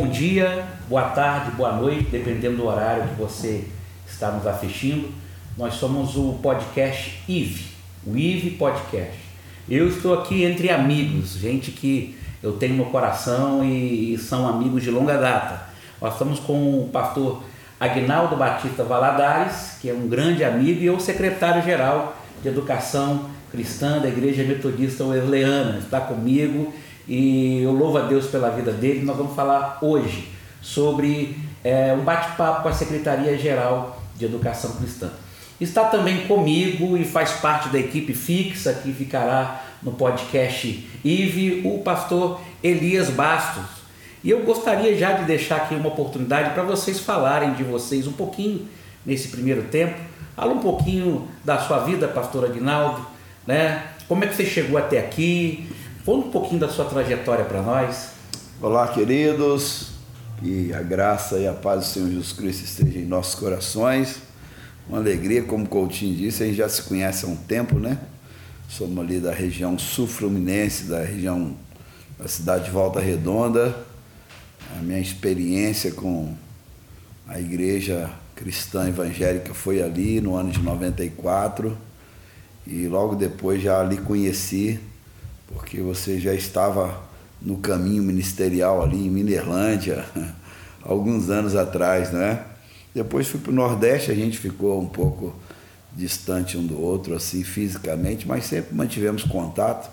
bom dia, boa tarde, boa noite, dependendo do horário que você está nos assistindo. Nós somos o podcast IVE, o IVE Podcast. Eu estou aqui entre amigos, gente que eu tenho no coração e, são amigos de longa data. Nós estamos com o pastor Agnaldo Batista Valadares, que é um grande amigo, e o secretário-geral de Educação Cristã da Igreja Metodista Wesleyana. Está comigo e eu louvo a Deus pela vida dele. Nós vamos falar hoje sobre é, um bate-papo com a Secretaria-Geral de Educação Cristã. Está também comigo e faz parte da equipe fixa que ficará no podcast IVE, o pastor Elias Bastos. E eu gostaria já de deixar aqui uma oportunidade para vocês falarem de vocês um pouquinho nesse primeiro tempo. Fala um pouquinho da sua vida, pastor Aguinaldo, né? Como é que você chegou até aqui? Conta um pouquinho da sua trajetória para nós. Olá, queridos. Que a graça e a paz do Senhor Jesus Cristo estejam em nossos corações. Uma alegria, como o Coutinho disse, a gente já se conhece há um tempo, né? Somos ali da região sul-fluminense, da região da cidade de Volta Redonda. A minha experiência com a igreja cristã evangélica foi ali no ano de 94 e logo depois já ali conheci porque você já estava no caminho ministerial ali em Minerlândia, alguns anos atrás, né? Depois fui para o Nordeste, a gente ficou um pouco distante um do outro, assim, fisicamente, mas sempre mantivemos contato.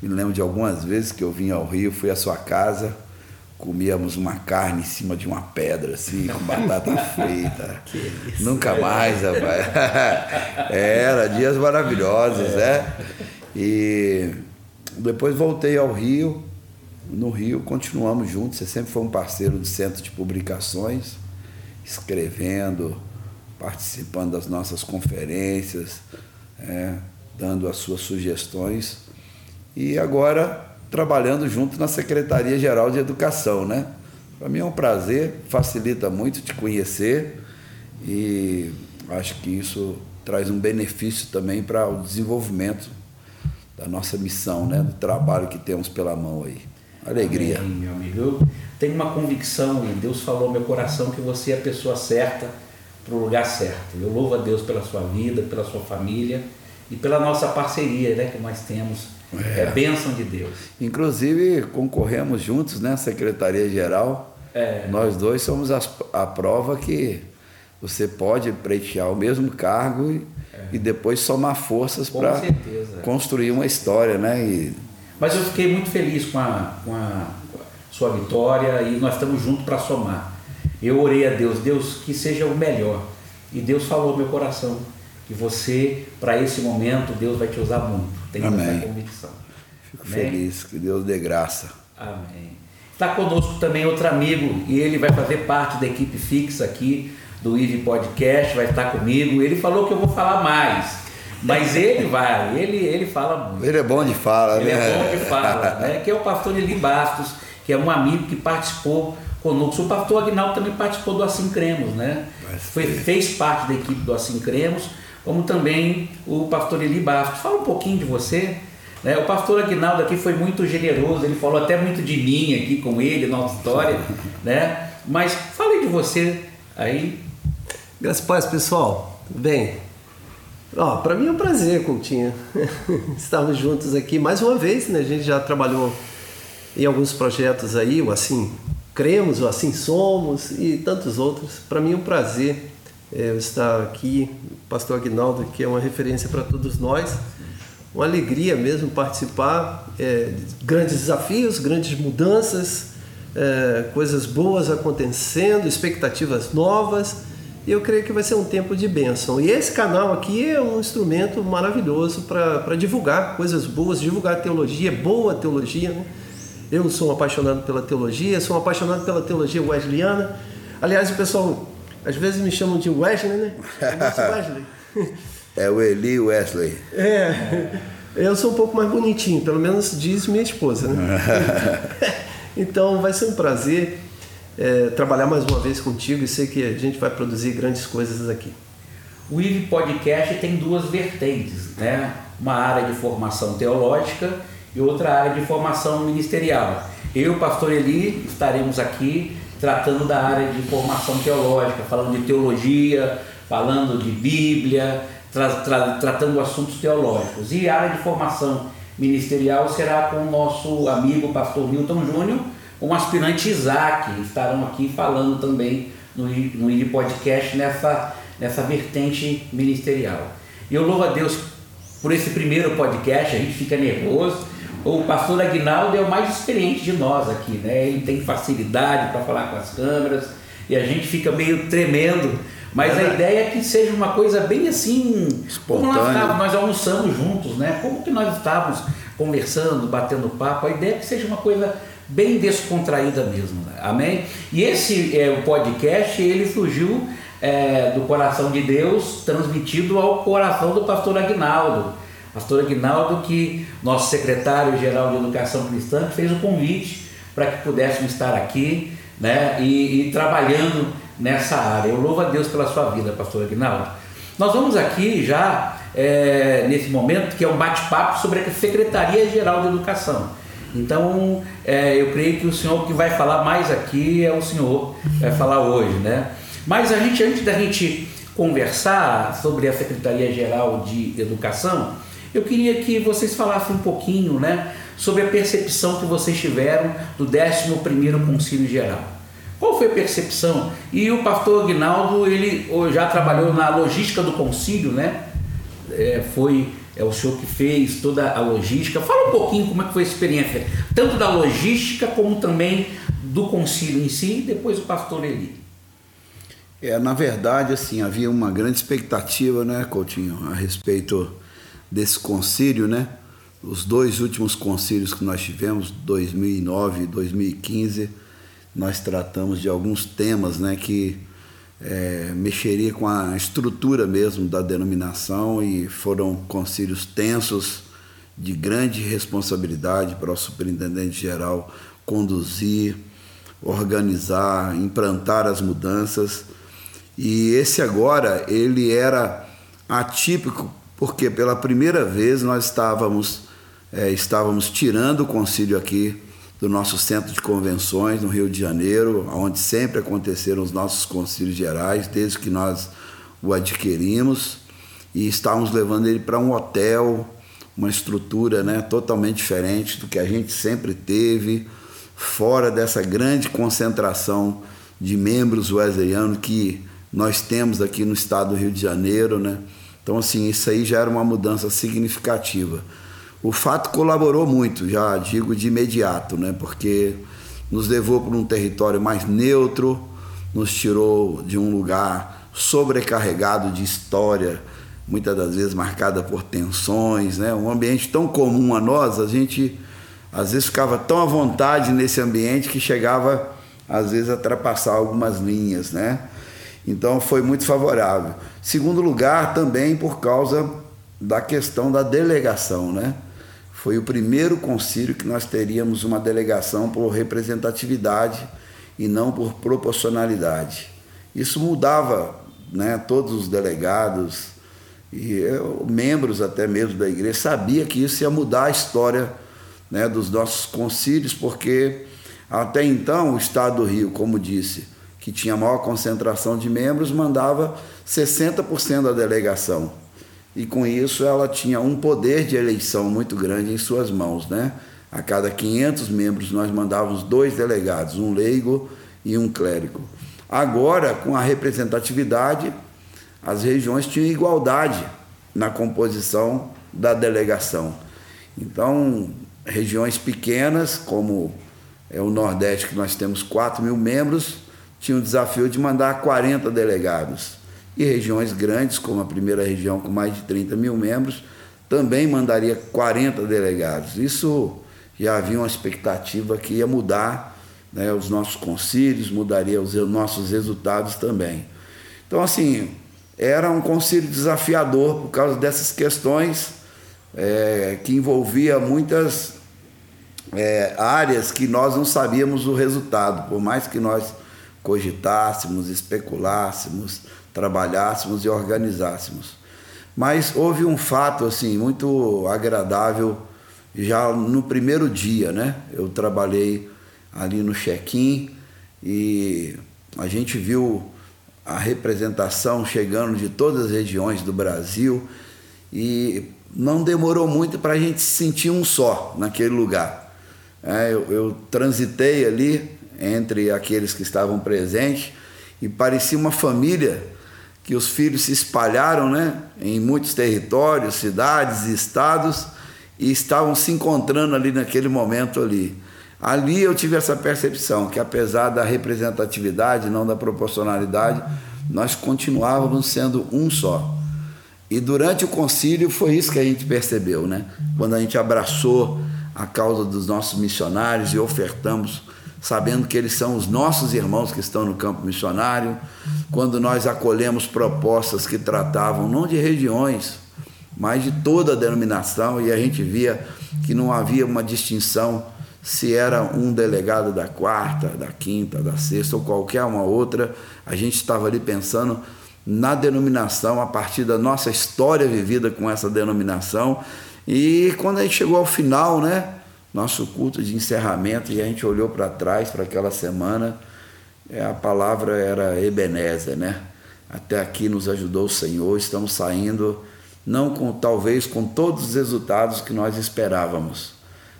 Me lembro de algumas vezes que eu vim ao Rio, fui à sua casa, comíamos uma carne em cima de uma pedra, assim, com batata frita. Nunca mais, rapaz. Era dias maravilhosos, né? E depois voltei ao Rio. No Rio continuamos juntos. Você sempre foi um parceiro do Centro de Publicações, escrevendo, participando das nossas conferências, é, dando as suas sugestões. E agora trabalhando junto na Secretaria Geral de Educação, né? Para mim é um prazer, facilita muito te conhecer e acho que isso traz um benefício também para o desenvolvimento da nossa missão, né? do trabalho que temos pela mão aí. Alegria. Amém, meu amigo. Eu tenho uma convicção e Deus falou ao meu coração que você é a pessoa certa para o lugar certo. Eu louvo a Deus pela sua vida, pela sua família e pela nossa parceria né, que nós temos. É, é bênção de Deus. Inclusive, concorremos juntos, né? Secretaria-Geral. É. Nós dois somos a, a prova que você pode pretear o mesmo cargo e é. e depois somar forças para construir uma história, né? E... Mas eu fiquei muito feliz com a, com a sua vitória e nós estamos juntos para somar. Eu orei a Deus, Deus, que seja o melhor. E Deus falou no meu coração que você, para esse momento, Deus vai te usar muito. Tenho essa convicção. Fico Amém? feliz, que Deus dê graça. Amém. Está conosco também outro amigo e ele vai fazer parte da equipe fixa aqui do IVE Podcast, vai estar comigo. Ele falou que eu vou falar mais. Mas ele vai, ele, ele fala muito. Ele é bom de fala, ele né? Ele é bom de fala, né? Que é o pastor Eli Bastos, que é um amigo que participou conosco. O pastor Agnaldo também participou do Assim Cremos, né? Foi, fez parte da equipe do Assim Cremos, como também o pastor Eli Bastos. Fala um pouquinho de você. Né? O pastor Agnaldo aqui foi muito generoso, ele falou até muito de mim aqui com ele, na auditória, né? Mas fale de você aí Graças a paz, pessoal. Tudo bem? Ó, para mim é um prazer, Coutinho, estarmos juntos aqui mais uma vez, né? A gente já trabalhou em alguns projetos aí, o Assim Cremos, o Assim Somos e tantos outros. Para mim é um prazer é, estar aqui, Pastor Aguinaldo, que é uma referência para todos nós. Uma alegria mesmo participar, é, grandes desafios, grandes mudanças, é, coisas boas acontecendo, expectativas novas e eu creio que vai ser um tempo de bênção. E esse canal aqui é um instrumento maravilhoso para divulgar coisas boas, divulgar teologia, boa teologia. Né? Eu sou um apaixonado pela teologia, sou um apaixonado pela teologia wesleyana. Aliás, o pessoal às vezes me chamam de Wesley, né? Wesley. É o Eli Wesley. É, eu sou um pouco mais bonitinho, pelo menos diz minha esposa, né? então vai ser um prazer é, trabalhar mais uma vez contigo e sei que a gente vai produzir grandes coisas aqui. O IVE Podcast tem duas vertentes, né? Uma área de formação teológica e outra área de formação ministerial. Eu, pastor Eli, estaremos aqui tratando da área de formação teológica, falando de teologia, falando de Bíblia, tra tra tratando assuntos teológicos. E a área de formação ministerial será com o nosso amigo pastor Milton Júnior, um aspirante Isaac, estarão aqui falando também no, no Podcast nessa, nessa vertente ministerial. E eu louvo a Deus por esse primeiro podcast, a gente fica nervoso. O pastor Aguinaldo é o mais experiente de nós aqui, né? Ele tem facilidade para falar com as câmeras e a gente fica meio tremendo. Mas é. a ideia é que seja uma coisa bem assim, como nós, estávamos, nós almoçamos juntos, né? Como que nós estávamos conversando, batendo papo. A ideia é que seja uma coisa bem descontraída mesmo, né? amém? E esse é, o podcast, ele surgiu é, do coração de Deus, transmitido ao coração do pastor Agnaldo. Pastor Agnaldo, que nosso secretário-geral de Educação Cristã, fez o convite para que pudéssemos estar aqui né, e, e, trabalhando nessa área. Eu louvo a Deus pela sua vida, pastor Agnaldo. Nós vamos aqui já, é, nesse momento, que é um bate-papo sobre a Secretaria-Geral de Educação. Então, é, eu creio que o senhor que vai falar mais aqui é o senhor que vai falar hoje, né? Mas a gente, antes da gente conversar sobre a Secretaria-Geral de Educação, eu queria que vocês falassem um pouquinho, né, sobre a percepção que vocês tiveram do 11º Conselho Geral. Qual foi a percepção? E o pastor Aguinaldo, ele já trabalhou na logística do concílio, né? É, foi é o senhor que fez toda a logística. Fala um pouquinho como é que foi a experiência, tanto da logística como também do concílio em si, e depois o pastor Eli. É, na verdade, assim, havia uma grande expectativa, né, Coutinho, a respeito desse concílio, né? Os dois últimos concílios que nós tivemos, 2009 e 2015, nós tratamos de alguns temas, né, que é, mexeria com a estrutura mesmo da denominação e foram concílios tensos, de grande responsabilidade para o superintendente geral conduzir, organizar, implantar as mudanças. E esse agora, ele era atípico, porque pela primeira vez nós estávamos, é, estávamos tirando o concílio aqui do nosso centro de convenções no Rio de Janeiro, onde sempre aconteceram os nossos concílios gerais, desde que nós o adquirimos, e estávamos levando ele para um hotel, uma estrutura né, totalmente diferente do que a gente sempre teve, fora dessa grande concentração de membros wesleyanos que nós temos aqui no estado do Rio de Janeiro. Né? Então, assim, isso aí já era uma mudança significativa. O fato colaborou muito, já digo de imediato, né? porque nos levou para um território mais neutro, nos tirou de um lugar sobrecarregado de história, muitas das vezes marcada por tensões, né? um ambiente tão comum a nós, a gente às vezes ficava tão à vontade nesse ambiente que chegava às vezes a ultrapassar algumas linhas, né? Então foi muito favorável. Segundo lugar, também por causa da questão da delegação, né? Foi o primeiro concílio que nós teríamos uma delegação por representatividade e não por proporcionalidade. Isso mudava né, todos os delegados e eu, membros até mesmo da igreja sabia que isso ia mudar a história né, dos nossos concílios, porque até então o Estado do Rio, como disse, que tinha maior concentração de membros, mandava 60% da delegação e com isso ela tinha um poder de eleição muito grande em suas mãos, né? A cada 500 membros nós mandávamos dois delegados, um leigo e um clérigo. Agora, com a representatividade, as regiões tinham igualdade na composição da delegação. Então, regiões pequenas, como é o Nordeste, que nós temos 4 mil membros, tinham o desafio de mandar 40 delegados e regiões grandes, como a primeira região com mais de 30 mil membros, também mandaria 40 delegados. Isso já havia uma expectativa que ia mudar né, os nossos concílios, mudaria os nossos resultados também. Então, assim, era um concílio desafiador por causa dessas questões é, que envolvia muitas é, áreas que nós não sabíamos o resultado, por mais que nós cogitássemos, especulássemos, trabalhássemos e organizássemos. Mas houve um fato assim muito agradável já no primeiro dia, né? Eu trabalhei ali no check-in e a gente viu a representação chegando de todas as regiões do Brasil e não demorou muito para a gente se sentir um só naquele lugar. É, eu, eu transitei ali entre aqueles que estavam presentes e parecia uma família que os filhos se espalharam né, em muitos territórios, cidades e estados e estavam se encontrando ali naquele momento ali. Ali eu tive essa percepção que apesar da representatividade, não da proporcionalidade, nós continuávamos sendo um só. E durante o concílio foi isso que a gente percebeu, né? Quando a gente abraçou a causa dos nossos missionários e ofertamos, sabendo que eles são os nossos irmãos que estão no campo missionário, quando nós acolhemos propostas que tratavam não de regiões, mas de toda a denominação, e a gente via que não havia uma distinção se era um delegado da quarta, da quinta, da sexta ou qualquer uma outra, a gente estava ali pensando na denominação, a partir da nossa história vivida com essa denominação. E quando a gente chegou ao final, né, nosso culto de encerramento, e a gente olhou para trás para aquela semana, é, a palavra era Ebenezer, né? Até aqui nos ajudou o Senhor, estamos saindo não com talvez com todos os resultados que nós esperávamos,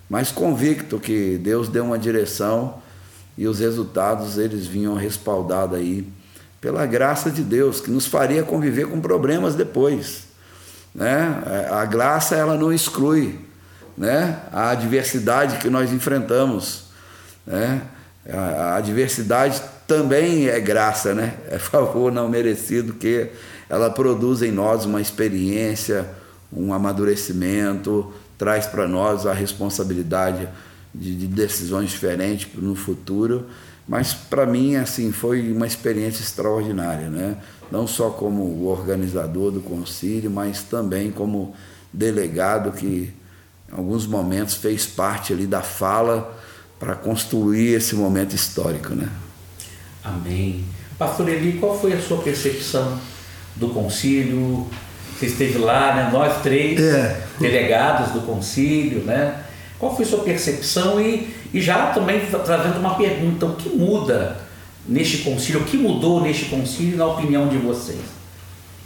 mas convicto que Deus deu uma direção e os resultados eles vinham respaldados aí pela graça de Deus, que nos faria conviver com problemas depois. Né? A graça ela não exclui né? a adversidade que nós enfrentamos. Né? A adversidade também é graça, né? é favor não merecido que ela produz em nós uma experiência, um amadurecimento, traz para nós a responsabilidade de, de decisões diferentes no futuro mas para mim, assim, foi uma experiência extraordinária, né? Não só como organizador do concílio, mas também como delegado que em alguns momentos fez parte ali da fala para construir esse momento histórico, né? Amém. Pastor Eli, qual foi a sua percepção do concílio? Você esteve lá, né? Nós três é. delegados do concílio, né? Qual foi a sua percepção e, e já também trazendo uma pergunta, o que muda neste concílio, o que mudou neste concílio na opinião de vocês?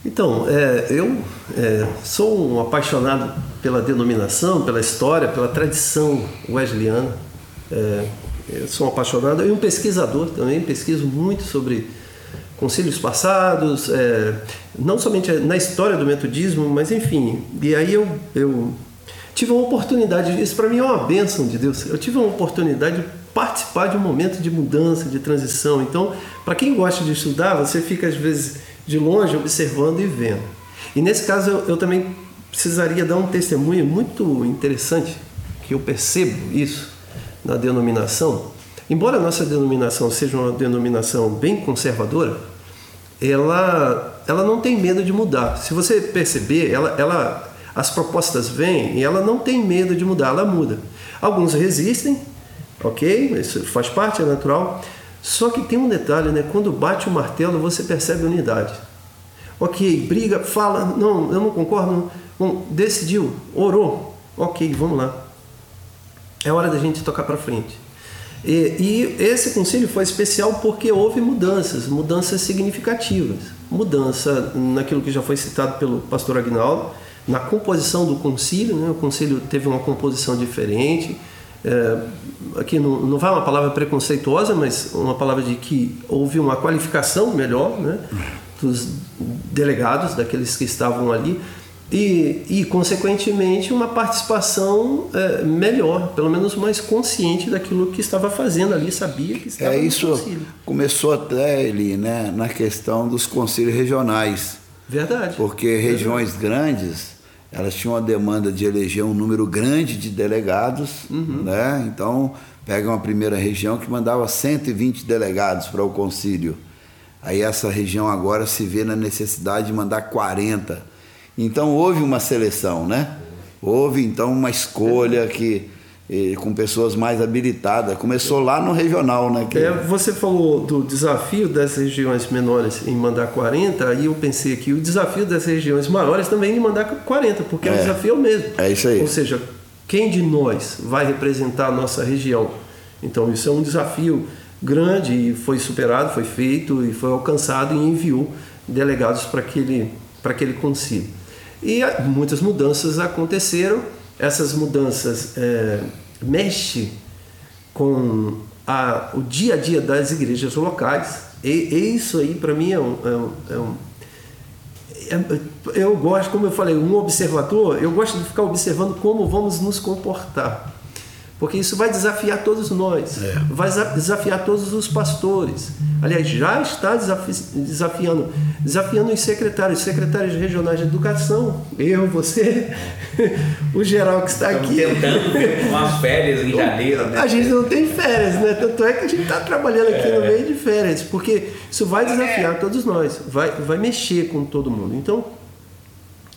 Então, é, eu é, sou um apaixonado pela denominação, pela história, pela tradição wesleyana. É, sou um apaixonado e um pesquisador também, pesquiso muito sobre concílios passados, é, não somente na história do metodismo, mas enfim. E aí eu, eu tive uma oportunidade, isso para mim é uma bênção de Deus. Eu tive uma oportunidade de participar de um momento de mudança, de transição. Então, para quem gosta de estudar, você fica às vezes de longe observando e vendo. E nesse caso eu, eu também precisaria dar um testemunho muito interessante, que eu percebo isso na denominação. Embora a nossa denominação seja uma denominação bem conservadora, ela, ela não tem medo de mudar. Se você perceber, ela, ela as propostas vêm e ela não tem medo de mudar, ela muda. Alguns resistem, ok, isso faz parte, é natural. Só que tem um detalhe, né? Quando bate o martelo, você percebe unidade. Ok, briga, fala, não, eu não concordo. Bom, decidiu, orou, ok, vamos lá. É hora da gente tocar para frente. E, e, esse conselho foi especial porque houve mudanças, mudanças significativas. Mudança naquilo que já foi citado pelo pastor Agnaldo, na composição do concílio, né? o concílio teve uma composição diferente. É, aqui não, não vai uma palavra preconceituosa, mas uma palavra de que houve uma qualificação melhor né? dos delegados, daqueles que estavam ali, e, e consequentemente, uma participação é, melhor, pelo menos mais consciente daquilo que estava fazendo ali, sabia que estava é, isso começou até ele né, na questão dos conselhos regionais. Verdade. Porque regiões grandes elas tinham a demanda de eleger um número grande de delegados, uhum. né? Então, pega uma primeira região que mandava 120 delegados para o concílio. Aí essa região agora se vê na necessidade de mandar 40. Então houve uma seleção, né? Houve então uma escolha que com pessoas mais habilitadas. Começou lá no regional, né? Que... É, você falou do desafio das regiões menores em mandar 40, aí eu pensei que o desafio das regiões maiores também em mandar 40, porque é. o desafio é o mesmo. É isso aí. Ou seja, quem de nós vai representar a nossa região? Então isso é um desafio grande e foi superado, foi feito e foi alcançado e enviou delegados para aquele, para aquele concílio. E muitas mudanças aconteceram, essas mudanças é, mexem com a, o dia a dia das igrejas locais, e, e isso aí para mim é um, é um, é um é, eu gosto, como eu falei, um observador, eu gosto de ficar observando como vamos nos comportar porque isso vai desafiar todos nós, é. vai desafiar todos os pastores. Aliás, já está desafiando, desafiando os secretários, secretários regionais de educação, eu, você, o geral que está Estamos aqui. tentando ver umas férias em janeiro, né? A gente não tem férias, né? Tanto é que a gente está trabalhando aqui é. no meio de férias, porque isso vai desafiar todos nós, vai, vai mexer com todo mundo. Então,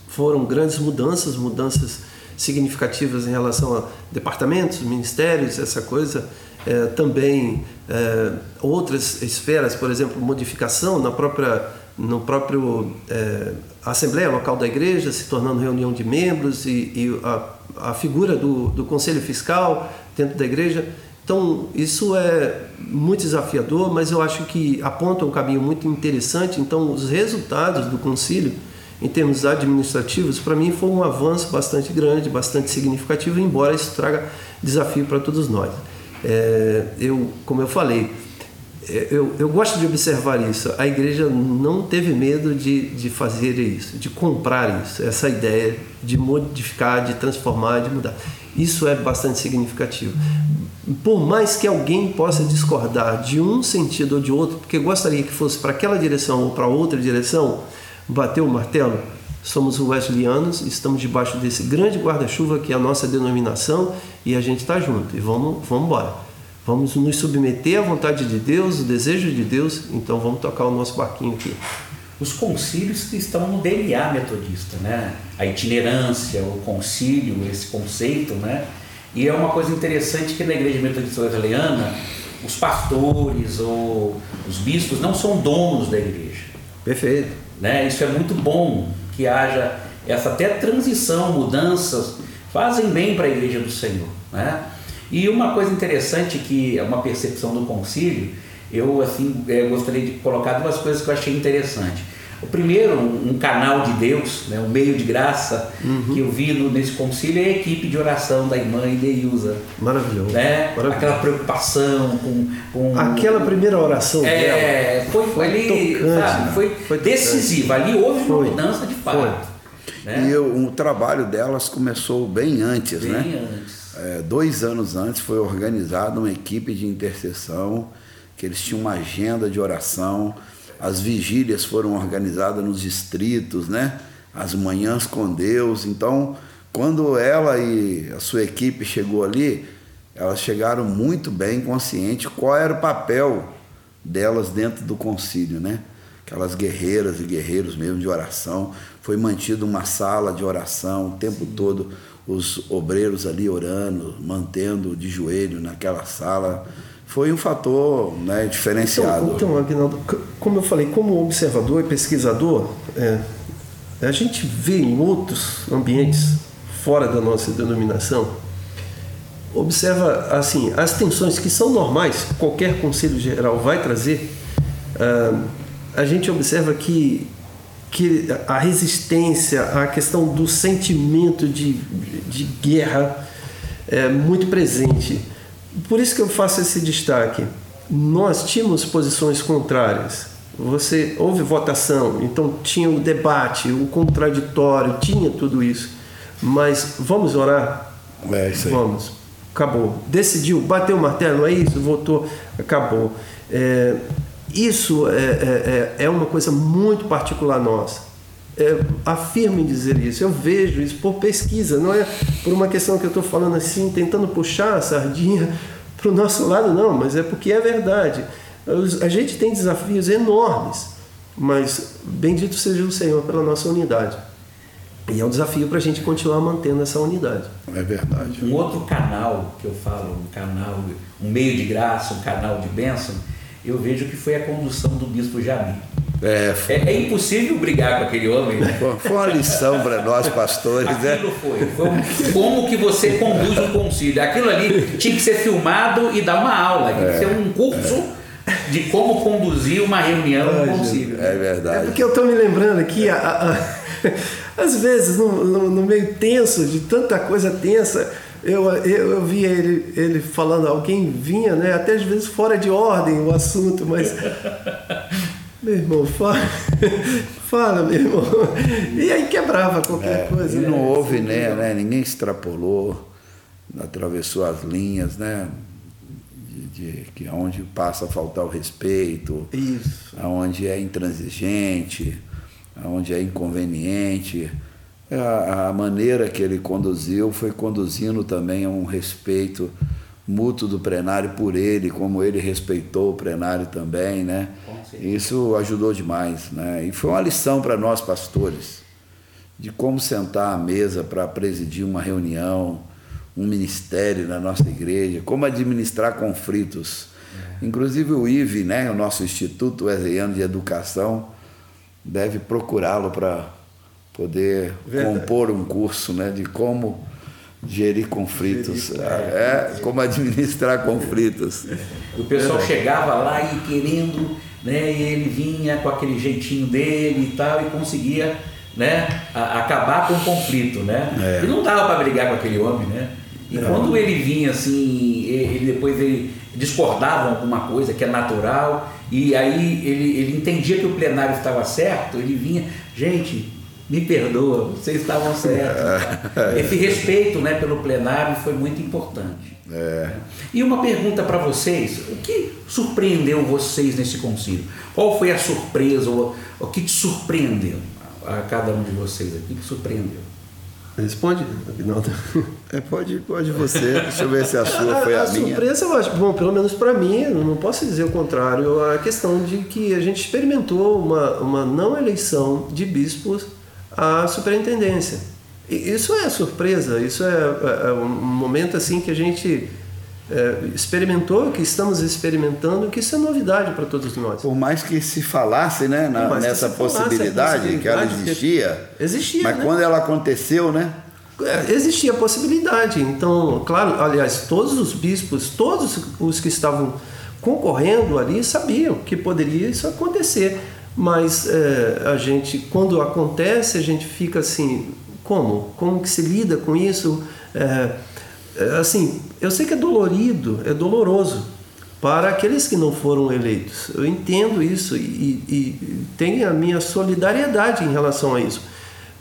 foram grandes mudanças, mudanças significativas em relação a departamentos, ministérios, essa coisa. É, também é, outras esferas, por exemplo, modificação na própria no próprio é, assembleia local da igreja, se tornando reunião de membros e, e a, a, figura do, do conselho fiscal dentro da igreja. Então, isso é muito desafiador, mas eu acho que aponta um caminho muito interessante. Então, os resultados do concílio em termos administrativos, para mim foi um avanço bastante grande, bastante significativo, embora isso traga desafio para todos nós. É, eu, como eu falei, é, eu, eu gosto de observar isso. A igreja não teve medo de, de fazer isso, de comprar isso, essa ideia de modificar, de transformar, de mudar. Isso é bastante significativo. Por mais que alguém possa discordar de um sentido ou de outro, porque gostaria que fosse para aquela direção ou para outra direção, bateu o martelo? Somos Wesleyanos, estamos debaixo desse grande guarda-chuva que é a nossa denominação e a gente está junto. E vamos, vamos embora. Vamos nos submeter à vontade de Deus, o desejo de Deus, então vamos tocar o nosso barquinho aqui. Os concílios que estão no DNA metodista, né? A itinerância, o concílio, esse conceito, né? E é uma coisa interessante que na igreja metodista wesleyana, os pastores ou os bispos não são donos da igreja. Perfeito. Né? Isso é muito bom que haja essa até transição, mudanças, fazem bem para a igreja do Senhor. Né? E uma coisa interessante que é uma percepção do concílio, eu assim eu gostaria de colocar duas coisas que eu achei interessante. O primeiro, um canal de Deus, né, um meio de graça uhum. que eu vi no, nesse concílio é a equipe de oração da irmã Ideusa. Maravilhoso. Né? Maravilhoso. Aquela preocupação com, com. Aquela primeira oração é, dela. Foi, foi ali, tocante, sabe, foi, foi decisiva. Ali houve foi. uma mudança de fato. Né? E o, o, trabalho delas começou bem antes, bem né? Antes. É, dois anos antes foi organizada uma equipe de intercessão, que eles tinham uma agenda de oração as vigílias foram organizadas nos distritos, né? As manhãs com Deus. Então, quando ela e a sua equipe chegou ali, elas chegaram muito bem conscientes qual era o papel delas dentro do concílio, né? Aquelas guerreiras e guerreiros mesmo de oração. Foi mantida uma sala de oração o tempo todo, os obreiros ali orando, mantendo de joelho naquela sala foi um fator né, diferenciado. Então, então, Aguinaldo, como eu falei, como observador e pesquisador, é, a gente vê em outros ambientes fora da nossa denominação, observa assim as tensões que são normais, qualquer conselho geral vai trazer. Ah, a gente observa que que a resistência, a questão do sentimento de, de guerra é muito presente por isso que eu faço esse destaque. Nós tínhamos posições contrárias. Você houve votação, então tinha o debate, o contraditório, tinha tudo isso. Mas vamos orar? É isso aí. Vamos. Acabou. Decidiu, bateu o martelo, é isso, votou, acabou. É, isso é, é, é, é uma coisa muito particular nossa é, afirmo em dizer isso. Eu vejo isso por pesquisa, não é por uma questão que eu estou falando assim, tentando puxar a sardinha para o nosso lado, não, mas é porque é verdade. A gente tem desafios enormes, mas bendito seja o Senhor pela nossa unidade. E é um desafio para a gente continuar mantendo essa unidade. É verdade. Um outro canal que eu falo, um canal, um meio de graça, um canal de bênção, eu vejo que foi a condução do bispo Jami. É, É, é impossível brigar com aquele homem. né? foi, foi uma lição para nós pastores, né? Aquilo foi. foi um- como que você conduz um concílio. Aquilo ali tinha que ser filmado e dar uma aula. Tinha que ser um curso de como conduzir uma reunião, concílio. É É verdade. porque eu estou me lembrando aqui, a- a- a- às vezes, no, no- no meio tenso, de tanta coisa tensa, eu, eu, eu via ele, ele falando, alguém vinha, né, até às vezes fora de ordem o assunto, mas. Meu irmão, fala, fala, meu irmão. E aí quebrava qualquer coisa. E né? não houve, né, né? Ninguém extrapolou, atravessou as linhas, né? De, de- que onde passa a faltar o respeito, Isso. aonde é intransigente, aonde é inconveniente. A, a maneira que ele conduziu foi conduzindo também a um respeito mútuo do plenário por ele, como ele respeitou o plenário também, né? Isso ajudou demais, né? E foi uma lição para nós pastores de como sentar à mesa para presidir uma reunião, um ministério na nossa igreja, como administrar conflitos. Inclusive o IVE, né, o nosso Instituto Wesleyano de Educação, deve procurá-lo para poder Verdade. compor um curso né, de como gerir conflitos, é, como administrar conflitos. O pessoal chegava lá e querendo, né? E ele vinha com aquele jeitinho dele e tal, e conseguia né, a- acabar com o conflito, né? E não dava para brigar com aquele homem, né? E quando ele vinha assim, ele depois ele discordava alguma coisa que é natural, e aí ele, ele entendia que o plenário estava certo, ele vinha, gente, me perdoa, vocês estavam certos. Esse respeito né, pelo plenário foi muito importante. É. E uma pergunta para vocês: o que surpreendeu vocês nesse concílio? Qual foi a surpresa, ou o que te surpreendeu a cada um de vocês aqui? O que surpreendeu? Responde, Aguinaldo. É, pode, pode você, deixa eu ver se a sua foi a, a minha. surpresa, eu acho, bom, pelo menos para mim, não posso dizer o contrário, a questão de que a gente experimentou uma, uma não eleição de bispos à superintendência. E isso é surpresa, isso é, é- é um momento assim que a gente é, experimentou, que estamos experimentando, que isso é novidade para todos nós. Por mais que se falasse né, na- que nessa a possibilidade, que ela possibilidade, existia, existia, mas né? quando ela aconteceu, né? É, Existia a possibilidade. Então, claro, aliás, todos os bispos, todos os que estavam concorrendo ali sabiam que poderia isso acontecer. Mas é, a gente, quando acontece, a gente fica assim, como? Como que se lida com isso? É, é, assim, eu sei que é dolorido, é doloroso para aqueles que não foram eleitos. Eu entendo isso e, e tenho a minha solidariedade em relação a isso.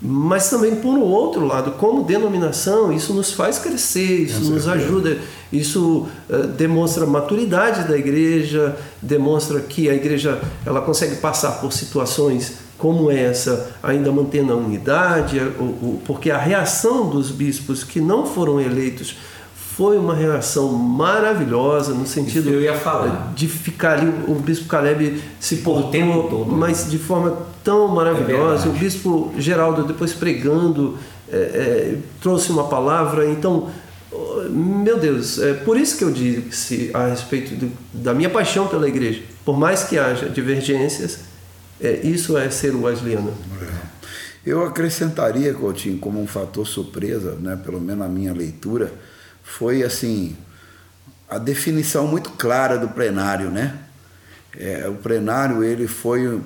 Mas também, por um outro lado, como denominação, isso nos faz crescer, isso nos ajuda, isso eh, demonstra a maturidade da igreja, demonstra que a igreja ela consegue passar por situações como essa, ainda mantendo a unidade, porque a reação dos bispos que não foram eleitos foi uma reação maravilhosa no sentido eu ia falar. de ficar ali o bispo Caleb se Por o tempo portou, todo. mas de forma tão maravilhosa. É o bispo Geraldo depois pregando é, é, trouxe uma palavra. Então, meu Deus, é por isso que eu disse a respeito do- da minha paixão pela igreja. Por mais que haja divergências, é, isso é ser wesleyano. Eu acrescentaria, Coutinho, como um fator surpresa, né, pelo menos na minha leitura, foi assim a definição muito clara do plenário, né? É, o plenário ele foi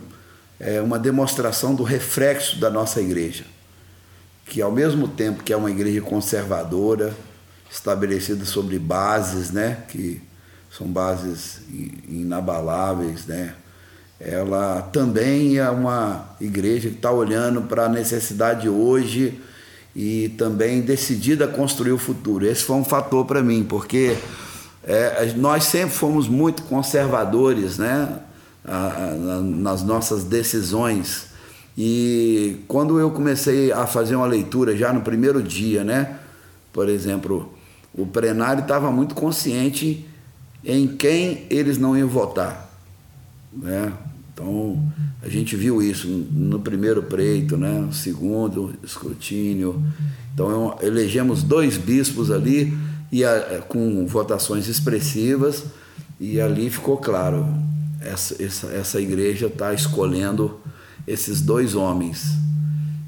é, uma demonstração do reflexo da nossa igreja, que ao mesmo tempo que é uma igreja conservadora, estabelecida sobre bases, né, que são bases inabaláveis, né? Ela também é uma igreja que está olhando para a necessidade de hoje e também decidida a construir o futuro. Esse foi um fator para mim, porque é, nós sempre fomos muito conservadores, né? a- a- na- nas nossas decisões. E quando eu comecei a fazer uma leitura já no primeiro dia, né? Por exemplo, o plenário estava muito consciente em quem eles não iam votar, né? Então a gente viu isso no primeiro pleito, né? Segundo escrutínio. Então elegemos dois bispos ali e a- com votações expressivas e ali ficou claro essa, essa, essa igreja está escolhendo esses dois homens.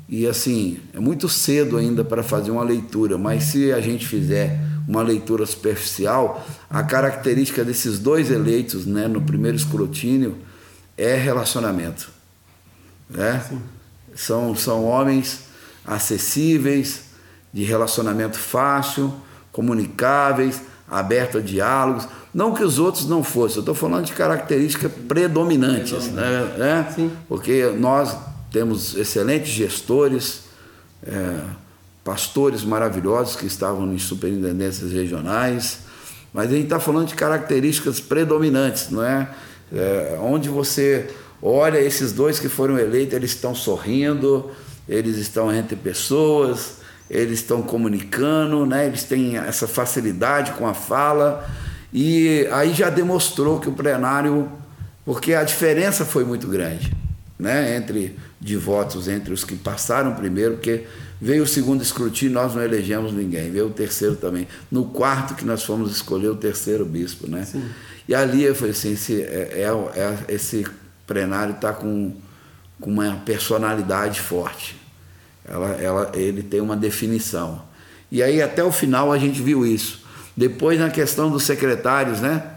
E assim, é muito cedo ainda para fazer uma leitura, mas se a gente fizer uma leitura superficial, a característica desses dois eleitos né, no primeiro escrutínio é relacionamento. Né? São, são homens acessíveis, de relacionamento fácil, comunicáveis, abertos a diálogos. Não que os outros não fossem, eu estou falando de características predominantes, né? né? Porque nós temos excelentes gestores, é, pastores maravilhosos que estavam em superintendências regionais, mas a gente está falando de características predominantes, não é? É? Onde você olha esses dois que foram eleitos, eles estão sorrindo, eles estão entre pessoas, eles estão comunicando, né? eles têm essa facilidade com a fala, e aí já demonstrou que o plenário, porque a diferença foi muito grande né? entre de votos entre os que passaram primeiro, porque veio o segundo escrutínio, nós não elegemos ninguém, veio o terceiro também. No quarto que nós fomos escolher o terceiro bispo, né? Sim. E ali eu falei assim, esse, é, é, é esse plenário está com, com uma personalidade forte. Ela, ela, ele tem uma definição. E aí até o final a gente viu isso. Depois na questão dos secretários, né?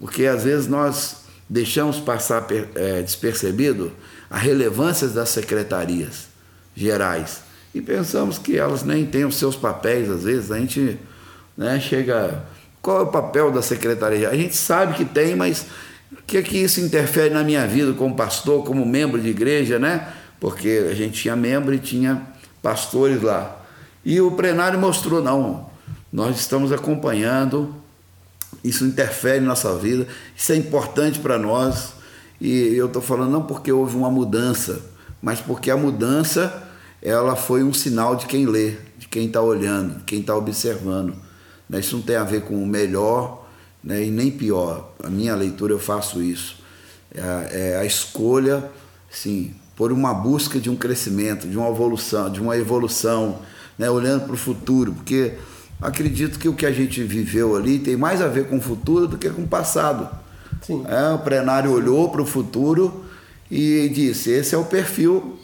Porque às vezes nós deixamos passar é, despercebido a relevância das secretarias gerais e pensamos que elas nem têm os seus papéis, às vezes a gente né, chega. Qual é o papel da secretaria? A gente sabe que tem, mas o que é que isso interfere na minha vida como pastor, como membro de igreja, né? Porque a gente tinha membro e tinha pastores lá. E o plenário mostrou, não, nós estamos acompanhando, isso interfere na nossa vida, isso é importante para nós. E eu estou falando não porque houve uma mudança, mas porque a mudança ela foi um sinal de quem lê, de quem está olhando, de quem está observando. Né? Isso não tem a ver com o melhor né? e nem pior. A minha leitura eu faço isso. É a, é a escolha, sim, por uma busca de um crescimento, de uma evolução, de uma evolução, né? olhando para o futuro, porque acredito que o que a gente viveu ali tem mais a ver com o futuro do que com o passado. Sim. É, o plenário olhou para o futuro e disse: esse é o perfil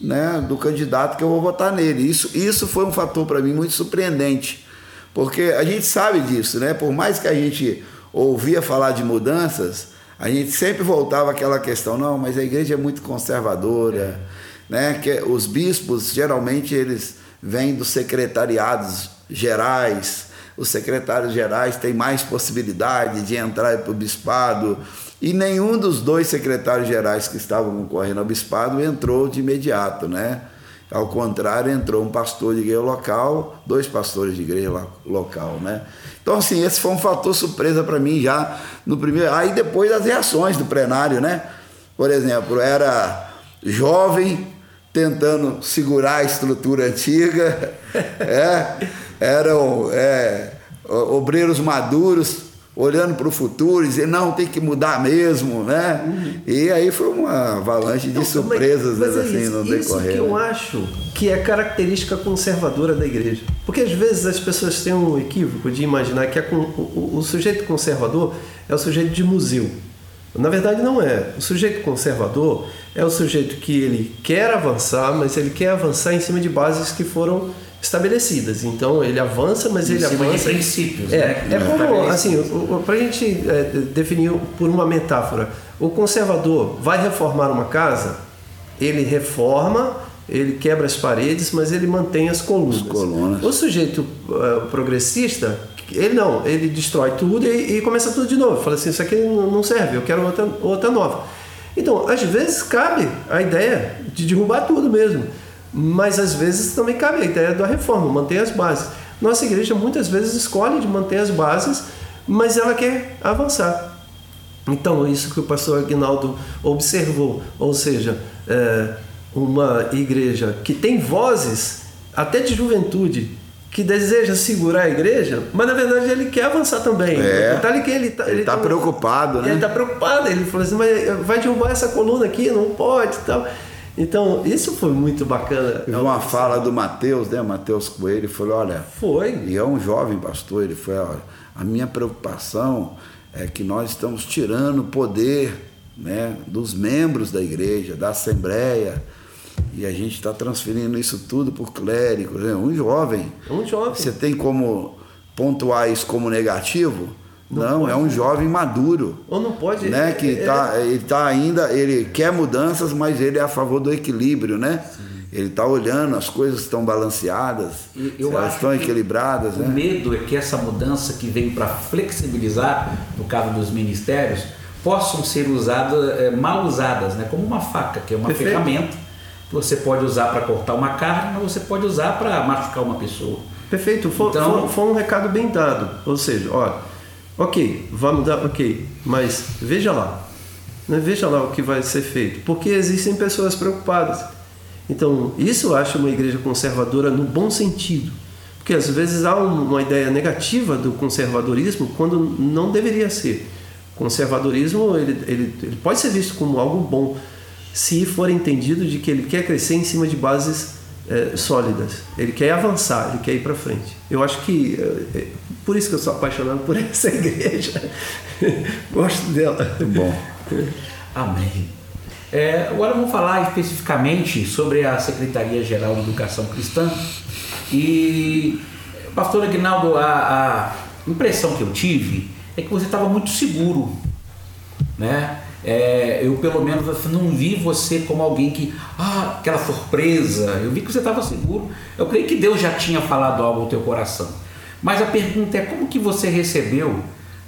né, do candidato que eu vou votar nele. Isso, isso foi um fator para mim muito surpreendente, porque a gente sabe disso, né? Por mais que a gente ouvia falar de mudanças, a gente sempre voltava àquela questão: não, mas a igreja é muito conservadora, né? Que os bispos geralmente eles vêm dos secretariados gerais os secretários gerais têm mais possibilidade de entrar para o bispado. E nenhum dos dois secretários gerais que estavam concorrendo ao bispado entrou de imediato, né? Ao contrário, entrou um pastor de igreja local, dois pastores de igreja local, né? Então, assim, esse foi um fator surpresa para mim já no primeiro. Aí depois as reações do plenário, né? Por exemplo, era jovem tentando segurar a estrutura antiga, é, eram é, obreiros maduros olhando para o futuro e dizer, não, tem que mudar mesmo, né? Uhum. E aí foi uma avalanche de surpresas mas, mas é assim, isso, no decorrer. Isso que eu né? acho que é característica conservadora da igreja. Porque às vezes as pessoas têm um equívoco de imaginar que o, o, o sujeito conservador é o sujeito de museu. Na verdade não é. O sujeito conservador é o sujeito que ele quer avançar, mas ele quer avançar em cima de bases que foram estabelecidas. Então ele avança, mas em ele avança. De princípios, é, né? É como, assim, para a gente é, definir por uma metáfora, o conservador vai reformar uma casa, ele reforma, ele quebra as paredes, mas ele mantém as colunas. As colunas. O sujeito uh, progressista, ele não, ele destrói tudo e, e, começa tudo de novo. Fala assim, isso aqui não serve, eu quero outra, outra nova. Então, às vezes cabe a ideia de derrubar tudo mesmo. Mas às vezes também cabe a ideia da reforma, manter as bases. Nossa igreja muitas vezes escolhe de manter as bases, mas ela quer avançar. Então, isso que o pastor Aguinaldo observou, ou seja, é uma igreja que tem vozes, até de juventude, que deseja segurar a igreja, mas na verdade ele quer avançar também. É, tá ali que ele está ele tá, tá preocupado, né? Ele está preocupado, ele falou assim, mas vai derrubar essa coluna aqui, não pode tal. Então, isso foi muito bacana. Teve uma fala do Mateus, né? Mateus Coelho, ele falou, olha... Foi. E é um jovem pastor, ele foi, olha, a minha preocupação é que nós estamos tirando o poder né, dos membros da igreja, da assembleia, e a gente está transferindo isso tudo por clérigos. Né? Um jovem. Um jovem. Você tem como pontuar isso como negativo? Não, Não é um jovem maduro. Ou não pode. Né? Que é- tá, ele está ainda, ele quer mudanças, mas ele é a favor do equilíbrio, né? Ele está olhando, as coisas estão balanceadas, eu elas estão equilibradas, O né? medo é que essa mudança que vem para flexibilizar, no caso dos ministérios, possam ser usadas, mal usadas, né? como uma faca, que é uma Perfeito. ferramenta que você pode usar para cortar uma carne, mas você pode usar para machucar uma pessoa. Perfeito, foi, Então- foi- foi um recado bem dado. Ou seja, ó, ok, vai mudar, ok, mas veja lá, né, veja lá o que vai ser feito, porque existem pessoas preocupadas. Então, isso eu acho uma igreja conservadora no bom sentido, porque às vezes há um- uma ideia negativa do conservadorismo quando não deveria ser. Conservadorismo ele, ele, ele pode ser visto como algo bom se for entendido de que ele quer crescer em cima de bases eh, sólidas. Ele quer avançar, ele quer ir para frente. Eu acho que eh, eh, por isso que eu sou apaixonado por essa igreja. Gosto dela. Muito bom. Amém. É, agora vamos falar especificamente sobre a Secretaria-Geral de Educação Cristã. E, pastor Aguinaldo, a, a impressão que eu tive é que você estava muito seguro. Né? É, eu, pelo menos, assim, não vi você como alguém que. Ah, aquela surpresa. Eu vi que você estava seguro. Eu creio que Deus já tinha falado algo ao teu coração. Mas a pergunta é: como que você recebeu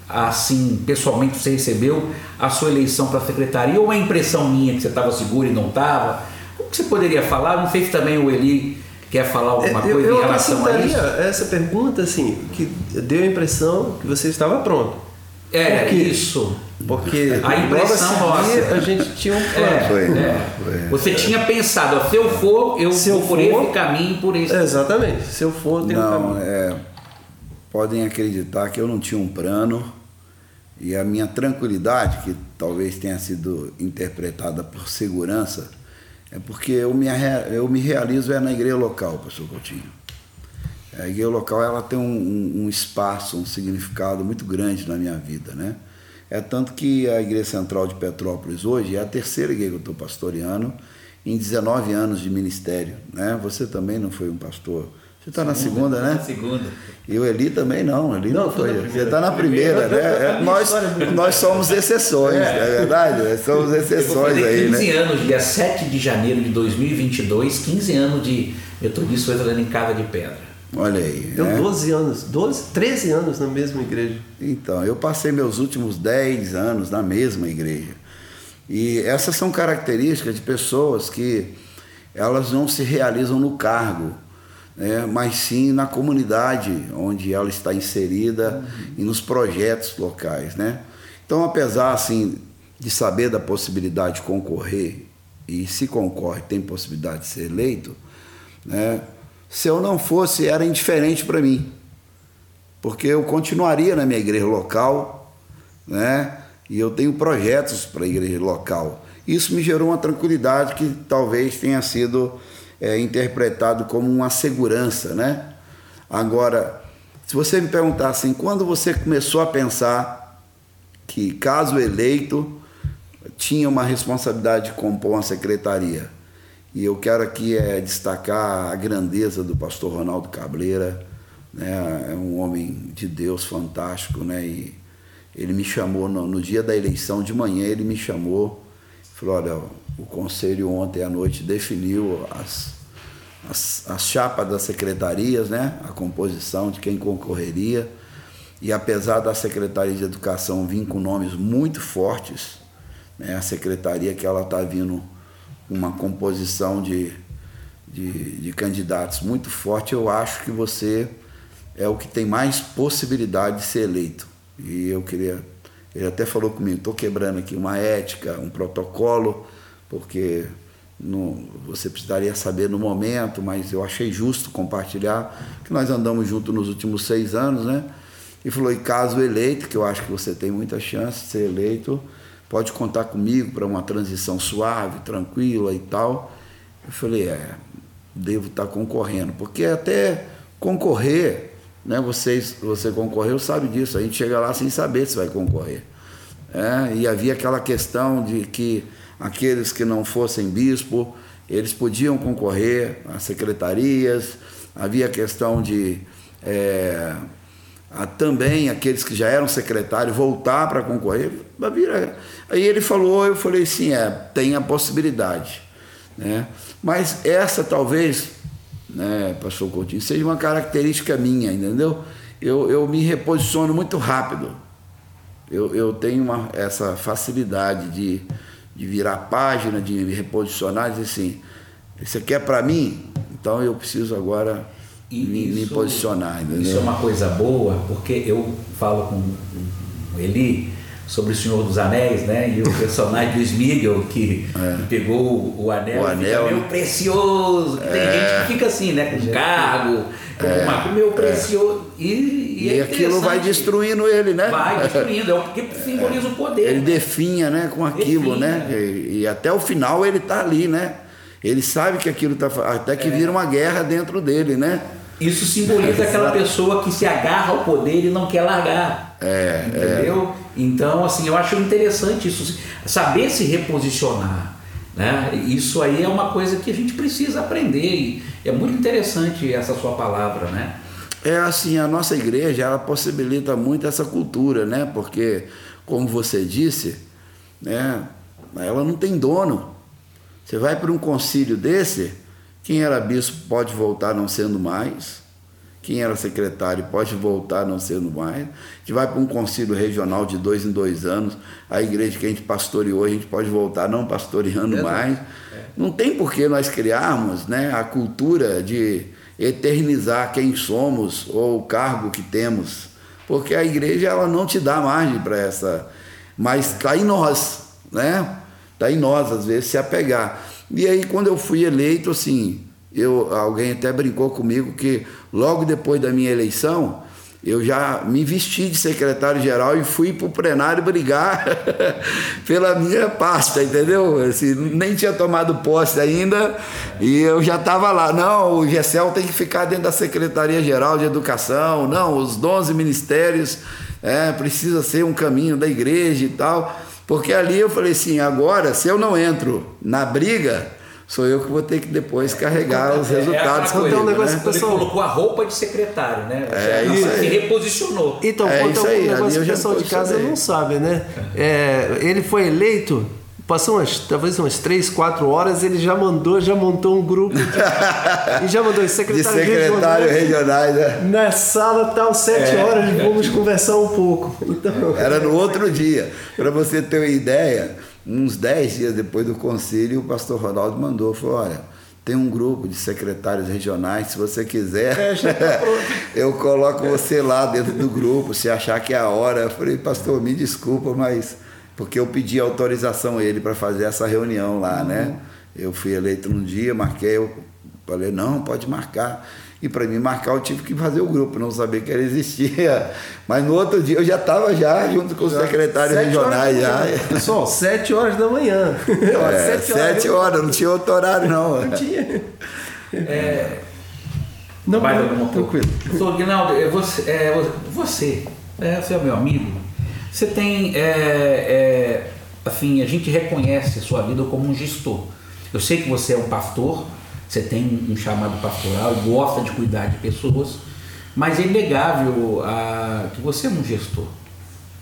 assim, pessoalmente você recebeu a sua eleição para a secretaria ou uma impressão minha que você estava seguro e não estava? O que você poderia falar? Não sei se também o Eli quer falar alguma eu, coisa eu em relação a isso. essa pergunta assim, que deu a impressão que você estava pronto. É, Por quê? isso. Porque A impressão nossa. a gente tinha um plano. É, Foi, é. foi. Você tinha pensado, ó, se eu for, eu Se eu vou por for- esse caminho, por esse. Exatamente. Se eu for, tem um Não, caminho. é, podem acreditar que eu não tinha um plano e a minha tranquilidade, que talvez tenha sido interpretada por segurança, é porque eu me, eu me realizo é na igreja local, pastor Coutinho. A igreja local ela tem um, um- um espaço, um significado muito grande na minha vida, né? É tanto que a Igreja Central de Petrópolis hoje é a terceira igreja que eu estou pastoreando em 19 anos de ministério, né? Você também não foi um pastor. Você está na segunda, né? Na segunda. E o Eli também não, Eli não, Não, foi. Você está na primeira, né? É, nós, nós somos exceções, não é verdade? Somos exceções aí, 15 né? anos, dia 7 de janeiro de 2022, 15 anos de Metodista Entrando em Casa de Pedra. Olha aí. Deu né? 12 anos, 12, 13 anos na mesma igreja. Então, eu passei meus últimos 10 anos na mesma igreja. E essas são características de pessoas que elas não se realizam no cargo, né, mas sim na comunidade onde ela está inserida e nos projetos locais. Né? Então, apesar assim, de saber da possibilidade de concorrer, e se concorre tem possibilidade de ser eleito, né, se eu não fosse, era indiferente para mim porque eu continuaria na minha igreja local, né? E eu tenho projetos para a igreja local. Isso me gerou uma tranquilidade que talvez tenha sido é, interpretado como uma segurança, né? Agora, se você me perguntar assim, quando você começou a pensar que, caso eleito, tinha uma responsabilidade de compor uma secretaria? E eu quero aqui é, destacar a grandeza do pastor Ronaldo Cableira, né? é um homem de Deus fantástico, né? E ele me chamou no, no dia da eleição de manhã, ele me chamou, falou, olha, o conselho ontem à noite definiu as, as, as chapas das secretarias, né? A composição de quem concorreria. E apesar da Secretaria de Educação vir com nomes muito fortes, né? a secretaria que ela está vindo uma composição de, de, de candidatos muito forte, eu acho que você é o que tem mais possibilidade de ser eleito. E eu queria. Ele até falou comigo: estou quebrando aqui uma ética, um protocolo, porque não, você precisaria saber no momento, mas eu achei justo compartilhar, que nós andamos juntos nos últimos seis anos, né? E falou: e caso eleito, que eu acho que você tem muita chance de ser eleito, pode contar comigo para uma transição suave, tranquila e tal. Eu falei: é, devo estar concorrendo, porque até concorrer né? Vocês, você concorreu, sabe disso. A gente chega lá sem saber se vai concorrer. É, e havia aquela questão de que aqueles que não fossem bispo, eles podiam concorrer às secretarias, havia a questão de é, a, também aqueles que já eram secretários voltar para concorrer. Aí ele falou, eu falei sim, é, tem a possibilidade. Né? Mas essa talvez, né, pastor Coutinho, seja uma característica minha, entendeu? Eu, eu me reposiciono muito rápido eu, eu tenho uma, essa facilidade de, de virar página, de me reposicionar e dizer assim, isso aqui é para mim, então eu preciso agora me, isso, me, posicionar. Entendeu? Isso é uma coisa boa, porque eu falo com o Eli sobre o Senhor dos Anéis, né? E o personagem do Smigel que, é. que pegou o anel, o anel meu precioso. É. Tem gente que fica assim, né? Com cargo, com é. uma, meu é. precioso. E, e, e é aquilo vai destruindo ele, né? Vai destruindo, é o que simboliza o poder. Ele definha, né? Com aquilo, definha. né? E, e, até o final ele está ali, né? Ele sabe que aquilo está até que é. vira uma guerra dentro dele, né? Isso simboliza aquela pessoa que se agarra ao poder e não quer largar. É, entendeu? É. Então, assim, eu acho interessante isso, saber se reposicionar. Né? Isso aí é uma coisa que a gente precisa aprender e é muito interessante essa sua palavra, né? É assim, a nossa igreja ela possibilita muito essa cultura, né? Porque, como você disse, né? Ela não tem dono. Você vai para um concílio desse, quem era bispo pode voltar não sendo mais, quem era secretário pode voltar não sendo mais. A gente vai para um concílio regional de dois em dois anos, a igreja que a gente pastoreou, a gente pode voltar não pastoreando é, mais. É. Não tem por que nós criarmos né, a cultura de eternizar quem somos ou o cargo que temos, porque a igreja ela não te dá margem para essa, mas está em nós, né? Está em nós às vezes se apegar. E aí quando eu fui eleito assim, eu alguém até brincou comigo que logo depois da minha eleição eu já me vesti de secretário-geral e fui para o plenário brigar pela minha pasta, entendeu? Assim, nem tinha tomado posse ainda e eu já estava lá. Não, o GECEL tem que ficar dentro da Secretaria-Geral de Educação, não, os 11 ministérios é, precisa ser um caminho da igreja e tal. Porque ali eu falei assim, agora, se eu não entro na briga, sou eu que vou ter que depois carregar os é, resultados. É, é um negócio né? Ele colocou a roupa de secretário, né? É, isso aí. Se reposicionou. Então, é isso aí. um negócio que o pessoal de casa não sabe, né? É, ele foi eleito Passou umas, talvez umas três, quatro horas, ele já mandou, já montou um grupo de, e já mandou secretário, de secretário regionais, né? Na sala tal, sete é, horas, vamos conversar um pouco. Então, Era no outro dia. Para você ter uma ideia, uns dez dias depois do conselho, o pastor Ronaldo mandou, falou, olha, tem um grupo de secretários regionais, se você quiser, é, tá eu coloco você lá dentro do grupo, se achar que é a hora. Eu falei, pastor, me desculpa, mas porque eu pedi autorização a ele para fazer essa reunião lá, uhum. né? Eu fui eleito num dia, marquei, eu falei, não, pode marcar. E para mim marcar eu tive que fazer o grupo, não saber que ele existia. Mas no outro dia eu já estava já junto com os secretários regionais. Já. Pessoal, sete horas da manhã. É, sete, horas, sete horas, não tinha outro horário não. Não tinha. É, não, vai, não, tranquilo. Doutor Guinaldo, é você, é, você, é, você é meu amigo, você tem, é, é, assim, a gente reconhece a sua vida como um gestor. Eu sei que você é um pastor, você tem um chamado pastoral, gosta de cuidar de pessoas, mas é inegável a, que você é um gestor.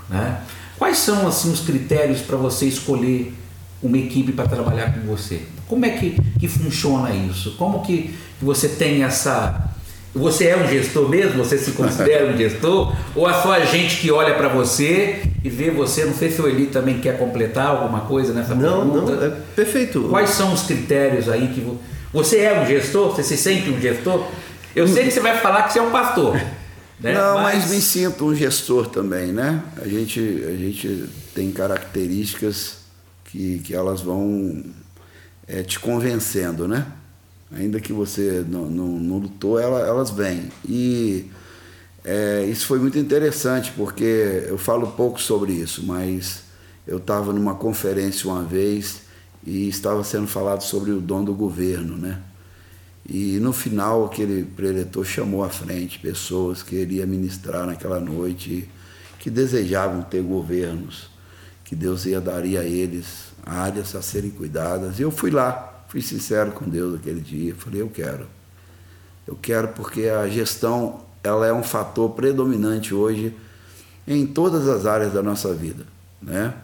Né? Quais são assim os critérios para você escolher uma equipe para trabalhar com você? Como é que, que funciona isso? Como que você tem essa você é um gestor mesmo? Você se considera um gestor? Ou é só a gente que olha para você e vê você? Não sei se o Eli também quer completar alguma coisa nessa não, pergunta. Não, é perfeito. Quais são os critérios aí que você é um gestor? Você se sente um gestor? Eu sei que você vai falar que você é um pastor. Né? Não, mas... mas me sinto um gestor também, né? A gente, a gente tem características que, que elas vão é, te convencendo, né? Ainda que você não, não, não lutou, ela, elas vêm. E é, isso foi muito interessante, porque eu falo pouco sobre isso, mas eu estava numa conferência uma vez e estava sendo falado sobre o dom do governo, né? E no final, aquele preletor chamou à frente pessoas que ele ia ministrar naquela noite, que desejavam ter governos, que Deus ia daria a eles áreas a serem cuidadas. E eu fui lá, fui sincero com Deus aquele dia, falei, eu quero. Eu quero porque a gestão ela é um fator predominante hoje em todas as áreas da nossa vida, né?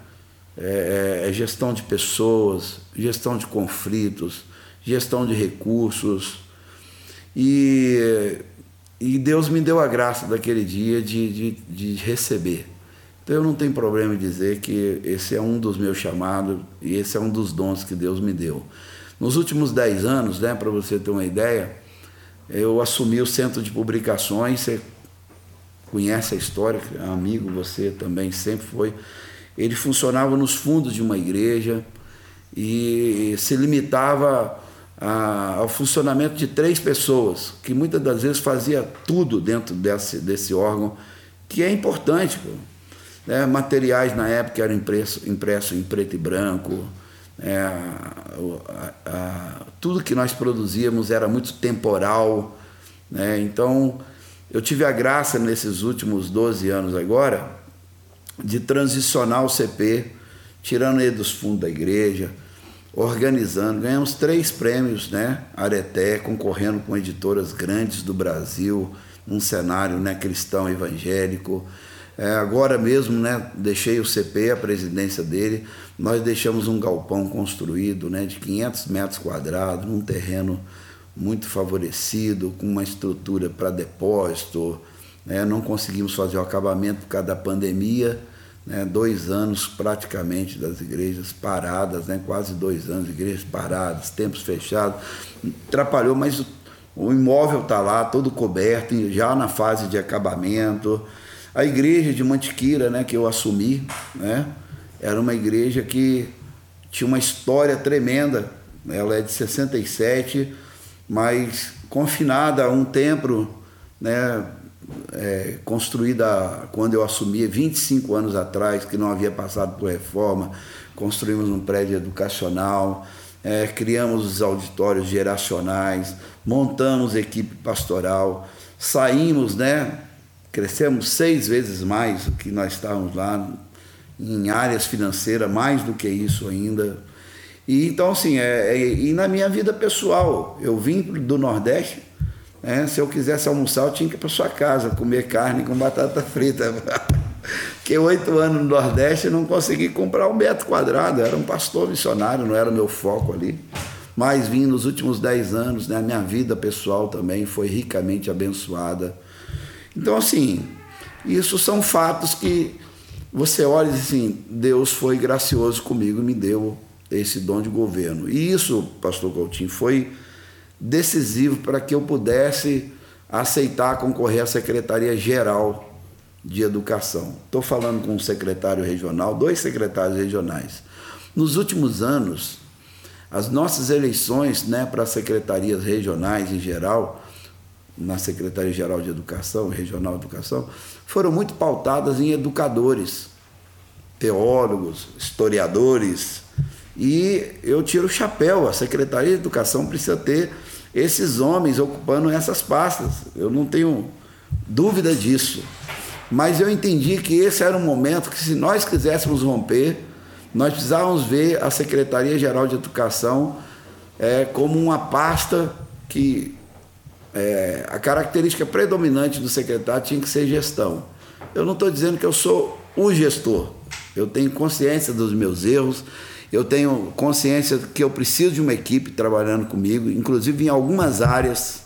É, é, é gestão de pessoas, gestão de conflitos, gestão de recursos. E, e Deus me deu a graça daquele dia de, de, de receber. Então eu não tenho problema em dizer que esse é um dos meus chamados e esse é um dos dons que Deus me deu. Nos últimos dez anos, né, para você ter uma ideia, eu assumi o centro de publicações. Você conhece a história, amigo, você também sempre foi. Ele funcionava nos fundos de uma igreja e se limitava a, ao funcionamento de três pessoas, que muitas das vezes fazia tudo dentro desse, desse órgão, que é importante. Né? Materiais na época eram impressos impresso em preto e branco, é, a, a, tudo que nós produzíamos era muito temporal. Né? Então, eu tive a graça nesses últimos 12 anos agora de transicionar o CP, tirando ele dos fundos da igreja, organizando. Ganhamos três prêmios, né? Areté, concorrendo com editoras grandes do Brasil, num cenário né, cristão evangélico. É, agora mesmo, né, deixei o CP, a presidência dele, nós deixamos um galpão construído né, de 500 metros quadrados, num terreno muito favorecido, com uma estrutura para depósito. Né, não conseguimos fazer o acabamento por causa da pandemia, né, dois anos praticamente das igrejas paradas, né, quase dois anos, igrejas paradas, tempos fechados. Atrapalhou, mas o, o imóvel está lá, todo coberto, já na fase de acabamento. A igreja de Mantiqueira, né, que eu assumi, né, era uma igreja que tinha uma história tremenda. Ela é de 67, mas confinada a um templo, né, é, construída quando eu assumi 25 anos atrás, que não havia passado por reforma. Construímos um prédio educacional, é, criamos os auditórios geracionais, montamos equipe pastoral, saímos, né, Crescemos seis vezes mais do que nós estávamos lá, em áreas financeiras, mais do que isso ainda. E então, assim, é, é e na minha vida pessoal, eu vim do Nordeste, né, se eu quisesse almoçar, eu tinha que ir para sua casa, comer carne com batata frita. Porque oito anos no Nordeste eu não consegui comprar um metro quadrado, era um pastor missionário, não era o meu foco ali. Mas vim nos últimos dez anos, né, a minha vida pessoal também foi ricamente abençoada então, assim, isso são fatos que você olha e diz assim: Deus foi gracioso comigo e me deu esse dom de governo. E isso, pastor Coutinho, foi decisivo para que eu pudesse aceitar concorrer à Secretaria Geral de Educação. Estou falando com um secretário regional, dois secretários regionais. Nos últimos anos, as nossas eleições né, para secretarias regionais em geral na Secretaria-Geral de Educação, Regional de Educação, foram muito pautadas em educadores, teólogos, historiadores. E eu tiro o chapéu, a Secretaria de Educação precisa ter esses homens ocupando essas pastas. Eu não tenho dúvida disso. Mas eu entendi que esse era um momento que, se nós quiséssemos romper, nós precisávamos ver a Secretaria-Geral de Educação é, como uma pasta que é, a característica predominante do secretário tinha que ser gestão. Eu não estou dizendo que eu sou o gestor. Eu tenho consciência dos meus erros, eu tenho consciência que eu preciso de uma equipe trabalhando comigo, inclusive em algumas áreas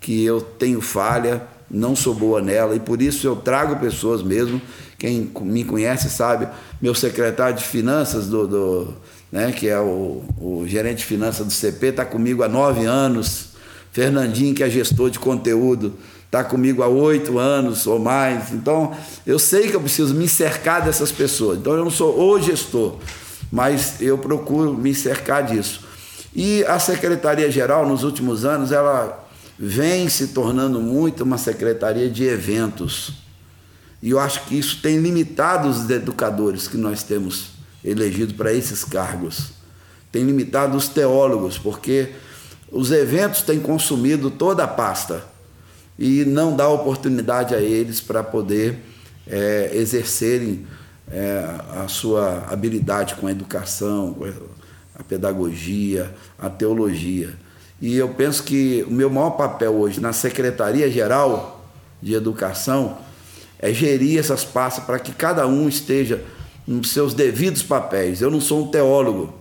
que eu tenho falha, não sou boa nela, e por isso eu trago pessoas mesmo. Quem me conhece sabe, meu secretário de finanças, do, do né, que é o, o gerente de finanças do CP, está comigo há nove anos Fernandinho, que é gestor de conteúdo, está comigo há oito anos ou mais. Então, eu sei que eu preciso me cercar dessas pessoas. Então, eu não sou o gestor, mas eu procuro me cercar disso. E a Secretaria-Geral, nos últimos anos, ela vem se tornando muito uma secretaria de eventos. E eu acho que isso tem limitado os educadores que nós temos elegido para esses cargos. Tem limitado os teólogos, porque os eventos têm consumido toda a pasta e não dá oportunidade a eles para poder é, exercerem é, a sua habilidade com a educação, a pedagogia, a teologia. E eu penso que o meu maior papel hoje na Secretaria Geral de Educação é gerir essas pastas para que cada um esteja nos seus devidos papéis. Eu não sou um teólogo,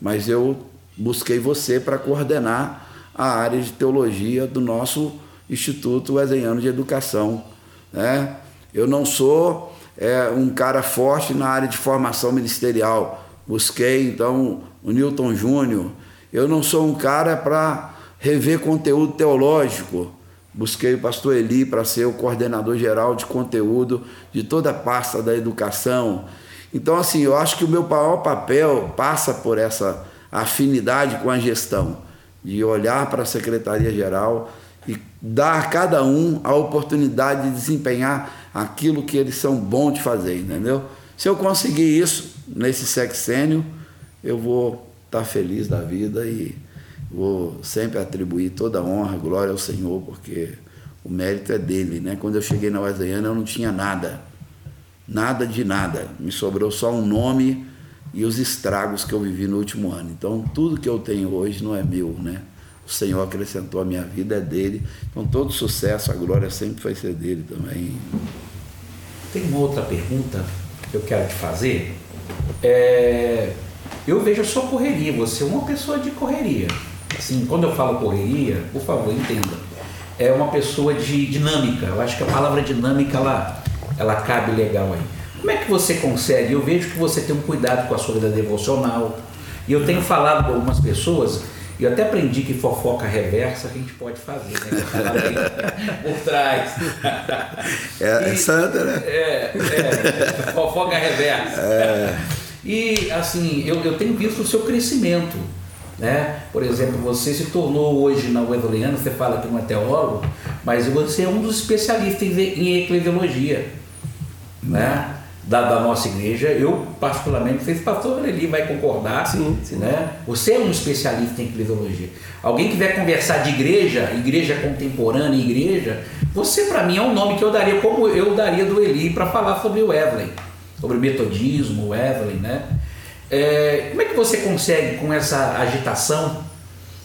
mas eu busquei você para coordenar a área de teologia do nosso Instituto Wesleyano de Educação. Né? Eu não sou é, um cara forte na área de formação ministerial. Busquei, então, o Newton Júnior. Eu não sou um cara para rever conteúdo teológico. Busquei o pastor Eli para ser o coordenador geral de conteúdo de toda a pasta da educação. Então, assim, eu acho que o meu maior papel passa por essa afinidade com a gestão, de olhar para a secretaria-geral e dar a cada um a oportunidade de desempenhar aquilo que eles são bons de fazer, entendeu? Se eu conseguir isso nesse sexênio, eu vou estar tá feliz da vida e vou sempre atribuir toda a honra, glória ao Senhor, porque o mérito é dele, né? Quando eu cheguei na Wesleyana, eu não tinha nada, nada de nada, me sobrou só um nome e os estragos que eu vivi no último ano. Então, tudo que eu tenho hoje não é meu, né? o Senhor acrescentou a minha vida, é dele. Então todo sucesso, a glória sempre vai ser dele também. Tem uma outra pergunta que eu quero te fazer. É, eu vejo a sua correria, você é uma pessoa de correria. Assim, quando eu falo correria, por favor, entenda. É uma pessoa de dinâmica. Eu acho que a palavra dinâmica ela, ela cabe legal aí. Como é que você consegue? Eu vejo que você tem um cuidado com a sua vida devocional. E eu tenho falado com algumas pessoas e eu até aprendi que fofoca reversa a gente pode fazer, né? por trás. É, e, é santa, né? É, é, fofoca reversa. É. E assim, eu, eu tenho visto o seu crescimento. Né? Por exemplo, você se tornou hoje na Wesleyana, você fala que não é teólogo, mas você é um dos especialistas em eclesiologia. Né? Da, da, nossa igreja, eu particularmente, o pastor ali vai concordar, sim, sim. Né? você é um especialista em eclesiologia. Alguém que vai conversar de igreja, igreja contemporânea, igreja, você para mim é um nome que eu daria, como eu daria do Eli para falar sobre o Evelyn, sobre o metodismo, o Evelyn, né? É, como é que você consegue com essa agitação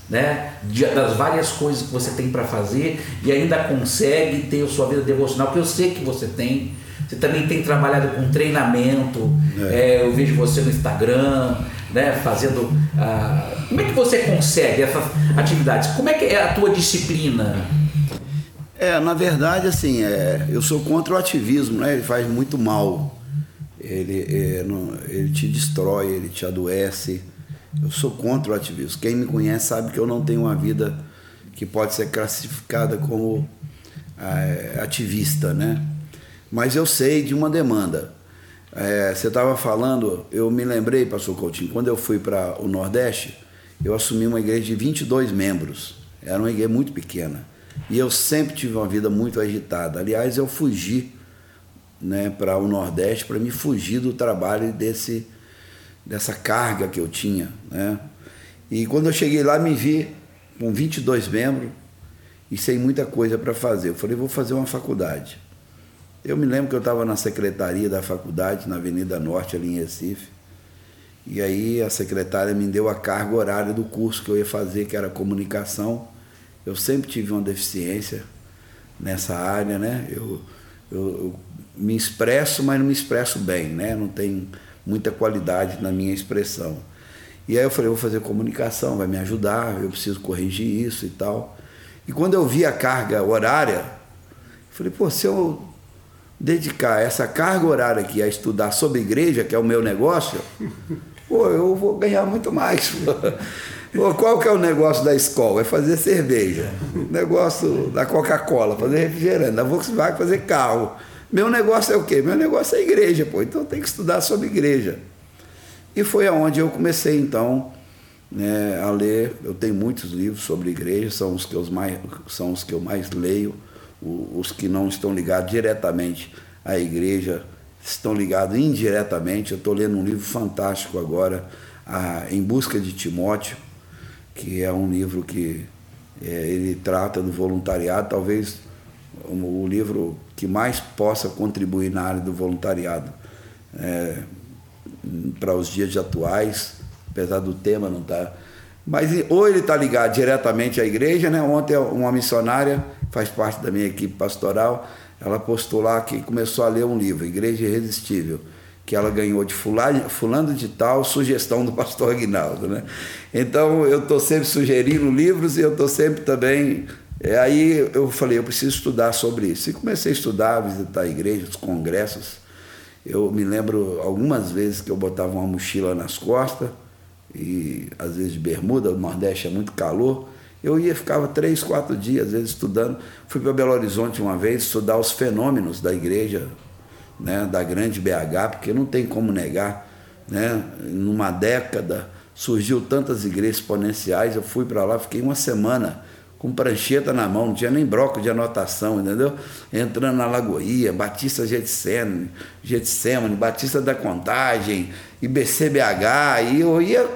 né, das várias coisas que você tem para fazer e ainda consegue ter a sua vida devocional, que eu sei que você tem, você também tem trabalhado com treinamento. É. É, eu vejo você no Instagram, né, fazendo. Ah, como é que você consegue essas atividades? Como é que é a tua disciplina? É, na verdade, assim, é, eu sou contra o ativismo, né? Ele faz muito mal. Ele, é, não, ele te destrói, ele te adoece. Eu sou contra o ativismo. Quem me conhece sabe que eu não tenho uma vida que pode ser classificada como é, ativista, né? Mas eu sei de uma demanda. É, você estava falando, eu me lembrei, pastor Coutinho, quando eu fui para o Nordeste, eu assumi uma igreja de 22 membros. Era uma igreja muito pequena. E eu sempre tive uma vida muito agitada. Aliás, eu fugi né, para o Nordeste para me fugir do trabalho desse, dessa carga que eu tinha. Né? E quando eu cheguei lá, me vi com 22 membros e sem muita coisa para fazer. Eu falei, vou fazer uma faculdade. Eu me lembro que eu estava na secretaria da faculdade, na Avenida Norte, ali em Recife. E aí a secretária me deu a carga horária do curso que eu ia fazer, que era comunicação. Eu sempre tive uma deficiência nessa área, né? Eu, eu, eu me expresso, mas não me expresso bem, né? Não tem muita qualidade na minha expressão. E aí eu falei, vou fazer comunicação, vai me ajudar, eu preciso corrigir isso e tal. E quando eu vi a carga horária, eu falei, pô, se eu dedicar essa carga horária aqui a estudar sobre igreja, que é o meu negócio, pô, eu vou ganhar muito mais. Pô, qual que é o negócio da escola? É fazer cerveja. O negócio da Coca-Cola, fazer refrigerante, da Volkswagen fazer carro. Meu negócio é o quê? Meu negócio é igreja, pô. Então tem que estudar sobre igreja. E foi aonde eu comecei então né, a ler. Eu tenho muitos livros sobre igreja, são os que eu mais, são os que eu mais leio os que não estão ligados diretamente à igreja estão ligados indiretamente. Eu estou lendo um livro fantástico agora, a, Em Busca de Timóteo. que é um livro que é, ele trata do voluntariado, talvez o, livro que mais possa contribuir na área do voluntariado é, para os dias atuais, apesar do tema não estar. Mas ou ele está ligado diretamente à igreja, né? Ontem uma missionária, faz parte da minha equipe pastoral, ela postou lá que começou a ler um livro, Igreja Irresistível que ela ganhou de fulano, de tal, sugestão do pastor Aguinaldo. Né? Então eu estou sempre sugerindo livros e eu estou sempre também. É, aí eu falei, eu preciso estudar sobre isso. E comecei a estudar, visitar igrejas, congressos. Eu me lembro algumas vezes que eu botava uma mochila nas costas, e às vezes de bermuda, o Nordeste é muito calor. Eu ia, ficava três, quatro dias, às vezes, estudando. Fui para Belo Horizonte uma vez estudar os fenômenos da igreja né, da grande BH, porque não tem como negar, né, numa década surgiu tantas igrejas exponenciais, eu fui para lá, fiquei uma semana com prancheta na mão, não tinha nem broco de anotação, entendeu? Entrando na Lagoinha, Batista Getsemane, Getsemane, Batista da Contagem, IBCBH, e eu ia,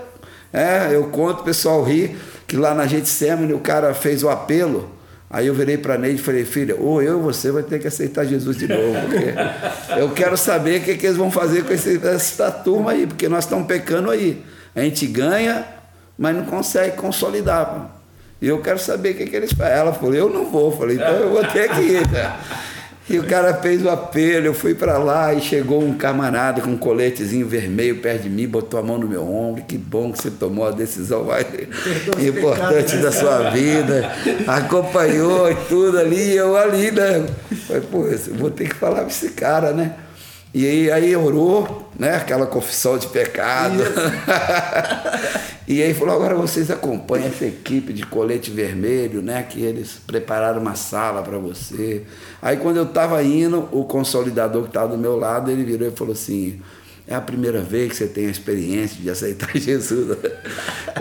é, eu conto, o pessoal ri, que lá na Getsemane o cara fez o apelo, Aí eu virei para a Neide e falei, filha, ou eu ou você vai ter que aceitar Jesus de novo, porque eu quero saber o que, que eles vão fazer com esse, essa turma aí, porque nós estamos pecando aí. A gente ganha, mas não consegue consolidar. E eu quero saber o que, que eles fazem. Ela falou, eu não vou. Eu falei, então eu vou ter que ir. E o cara fez o apelo, eu fui para lá e chegou um camarada com um coletezinho vermelho perto de mim, botou a mão no meu ombro. Que bom que você tomou a decisão mais importante da sua vida. Acompanhou e tudo ali, eu ali, né? Falei, pô, vou ter que falar com esse cara, né? E aí, orou, né? Aquela confissão de pecado. e aí falou, agora vocês acompanham essa equipe de colete vermelho, né? Que eles prepararam uma sala para você. Aí quando eu estava indo, o consolidador que estava do meu lado, ele virou e falou assim, é a primeira vez que você tem a experiência de aceitar Jesus.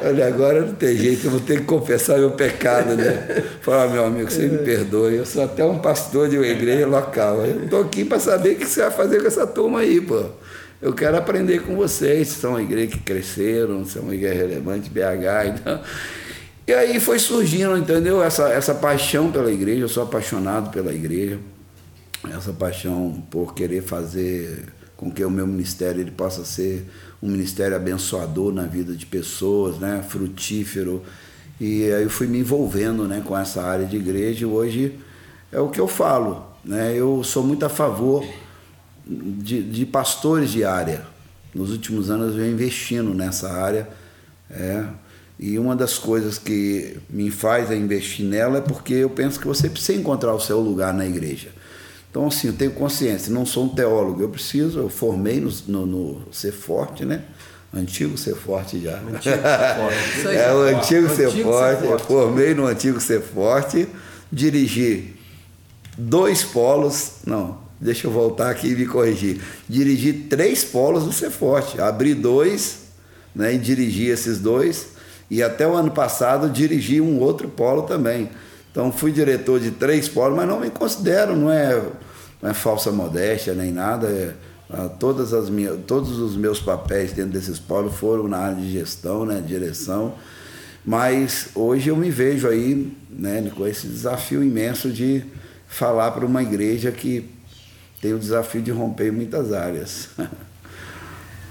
Olha, agora não tem jeito, eu vou ter que confessar meu pecado, né? Falar, meu amigo, você me perdoe, eu sou até um pastor de uma igreja local. Eu estou aqui para saber o que você vai fazer com essa turma aí, pô. Eu quero aprender com vocês, são uma igreja que cresceram, são uma igreja relevante, BH, então. E aí foi surgindo, entendeu? Essa, essa paixão pela igreja, eu sou apaixonado pela igreja, essa paixão por querer fazer com que o meu ministério ele possa ser um ministério abençoador na vida de pessoas, né, frutífero. E aí eu fui me envolvendo, né, com essa área de igreja. E hoje é o que eu falo, né? Eu sou muito a favor de, de pastores de área. Nos últimos anos eu venho investindo nessa área, é, e uma das coisas que me faz investir nela é porque eu penso que você precisa encontrar o seu lugar na igreja. Então, assim, eu tenho consciência, não sou um teólogo, eu preciso, eu formei no, no, no Ser Forte, né? Antigo Ser Forte já. Antigo Ser Forte. é, o Antigo, Ser, antigo forte. ser Forte. Eu formei no Antigo Ser Forte, dirigi dois polos, não, deixa eu voltar aqui e me corrigir. Dirigi três polos no Ser Forte, abri dois né, e dirigi esses dois, e até o ano passado dirigi um outro polo também. Então fui diretor de três polos, mas não me considero, não é, não é falsa modéstia nem nada. É, ah, todas as minhas, todos os meus papéis dentro desses polos foram na área de gestão, né, direção. Mas hoje eu me vejo aí né, com esse desafio imenso de falar para uma igreja que tem o desafio de romper muitas áreas.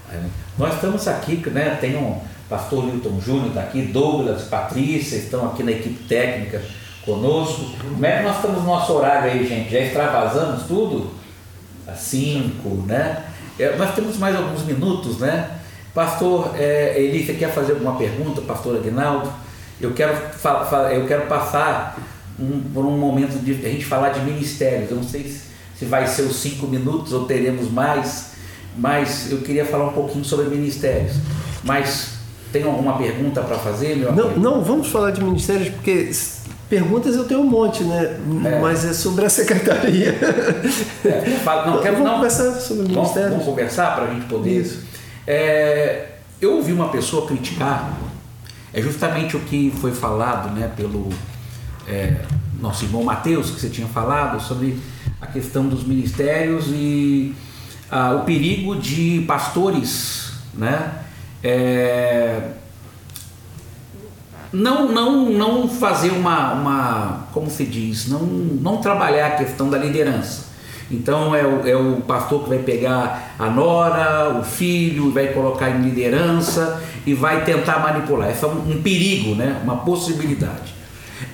É, nós estamos aqui, né, tem um pastor Newton Júnior está aqui, Douglas, Patrícia, estão aqui na equipe técnica conosco. Como é que nós estamos no nosso horário aí, gente? Já extravasamos tudo? Às 5, né? É, nós temos mais alguns minutos, né? Pastor é, Eli, você quer fazer alguma pergunta, pastor Aguinaldo? Eu quero, eu quero passar um, por um momento de a gente falar de ministérios. Eu não sei se, vai ser os cinco minutos ou teremos mais, mas eu queria falar um pouquinho sobre ministérios. Mas tem alguma pergunta para fazer, meu não, amigo? Não, vamos falar de ministérios porque Perguntas eu tenho um monte, né? É. Mas é sobre a secretaria. É, não, quero, vamos não, conversar sobre o Ministério. Vamos conversar para a gente poder. Isso. É, eu ouvi uma pessoa criticar, é justamente o que foi falado né, pelo é, nosso irmão Mateus, que você tinha falado, sobre a questão dos ministérios e ah, o perigo de pastores né, é, não, não, não fazer uma, uma, como se diz, não, não trabalhar a questão da liderança. Então é o, é o pastor que vai pegar a nora, o filho, vai colocar em liderança e vai tentar manipular. Esse é um, um perigo, né? uma possibilidade.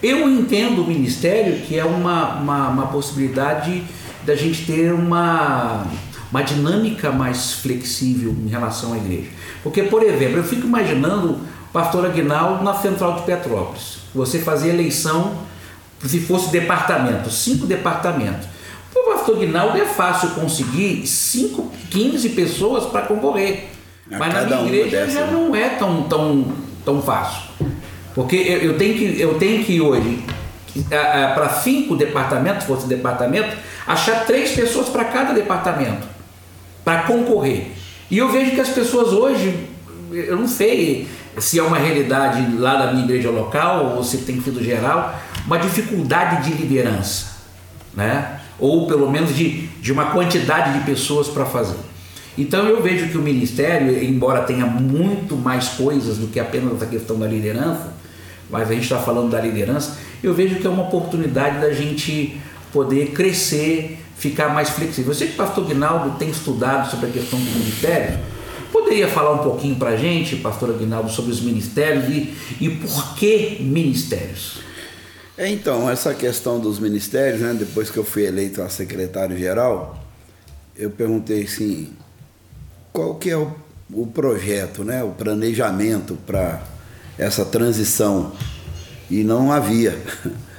Eu entendo o ministério que é uma, uma, uma possibilidade da gente ter uma, uma dinâmica mais flexível em relação à igreja. Porque, por exemplo, eu fico imaginando pastor Aguinaldo na central de Petrópolis. Você fazia eleição se fosse departamento, cinco departamentos. Para o pastor Aguinaldo é fácil conseguir 5, 15 pessoas para concorrer. A Mas na minha igreja já né? não é tão, tão, tão fácil. Porque eu, eu tenho que, eu tenho que hoje, para cinco departamentos, se fosse departamento, achar três pessoas para cada departamento para concorrer. E eu vejo que as pessoas hoje, eu não sei se é uma realidade lá da minha igreja local ou se tem sido geral, uma dificuldade de liderança, né? ou pelo menos de, de uma quantidade de pessoas para fazer. Então eu vejo que o ministério, embora tenha muito mais coisas do que apenas a questão da liderança, mas a gente está falando da liderança, eu vejo que é uma oportunidade da gente poder crescer, ficar mais flexível. Eu sei que o pastor Guinaldo tem estudado sobre a questão do ministério. Poderia falar um pouquinho para a gente, pastor Aguinaldo, sobre os ministérios e, e por que ministérios? É, então, essa questão dos ministérios, né, depois que eu fui eleito a secretário-geral, eu perguntei assim, qual que é o, o projeto, né, o planejamento para essa transição? E não havia.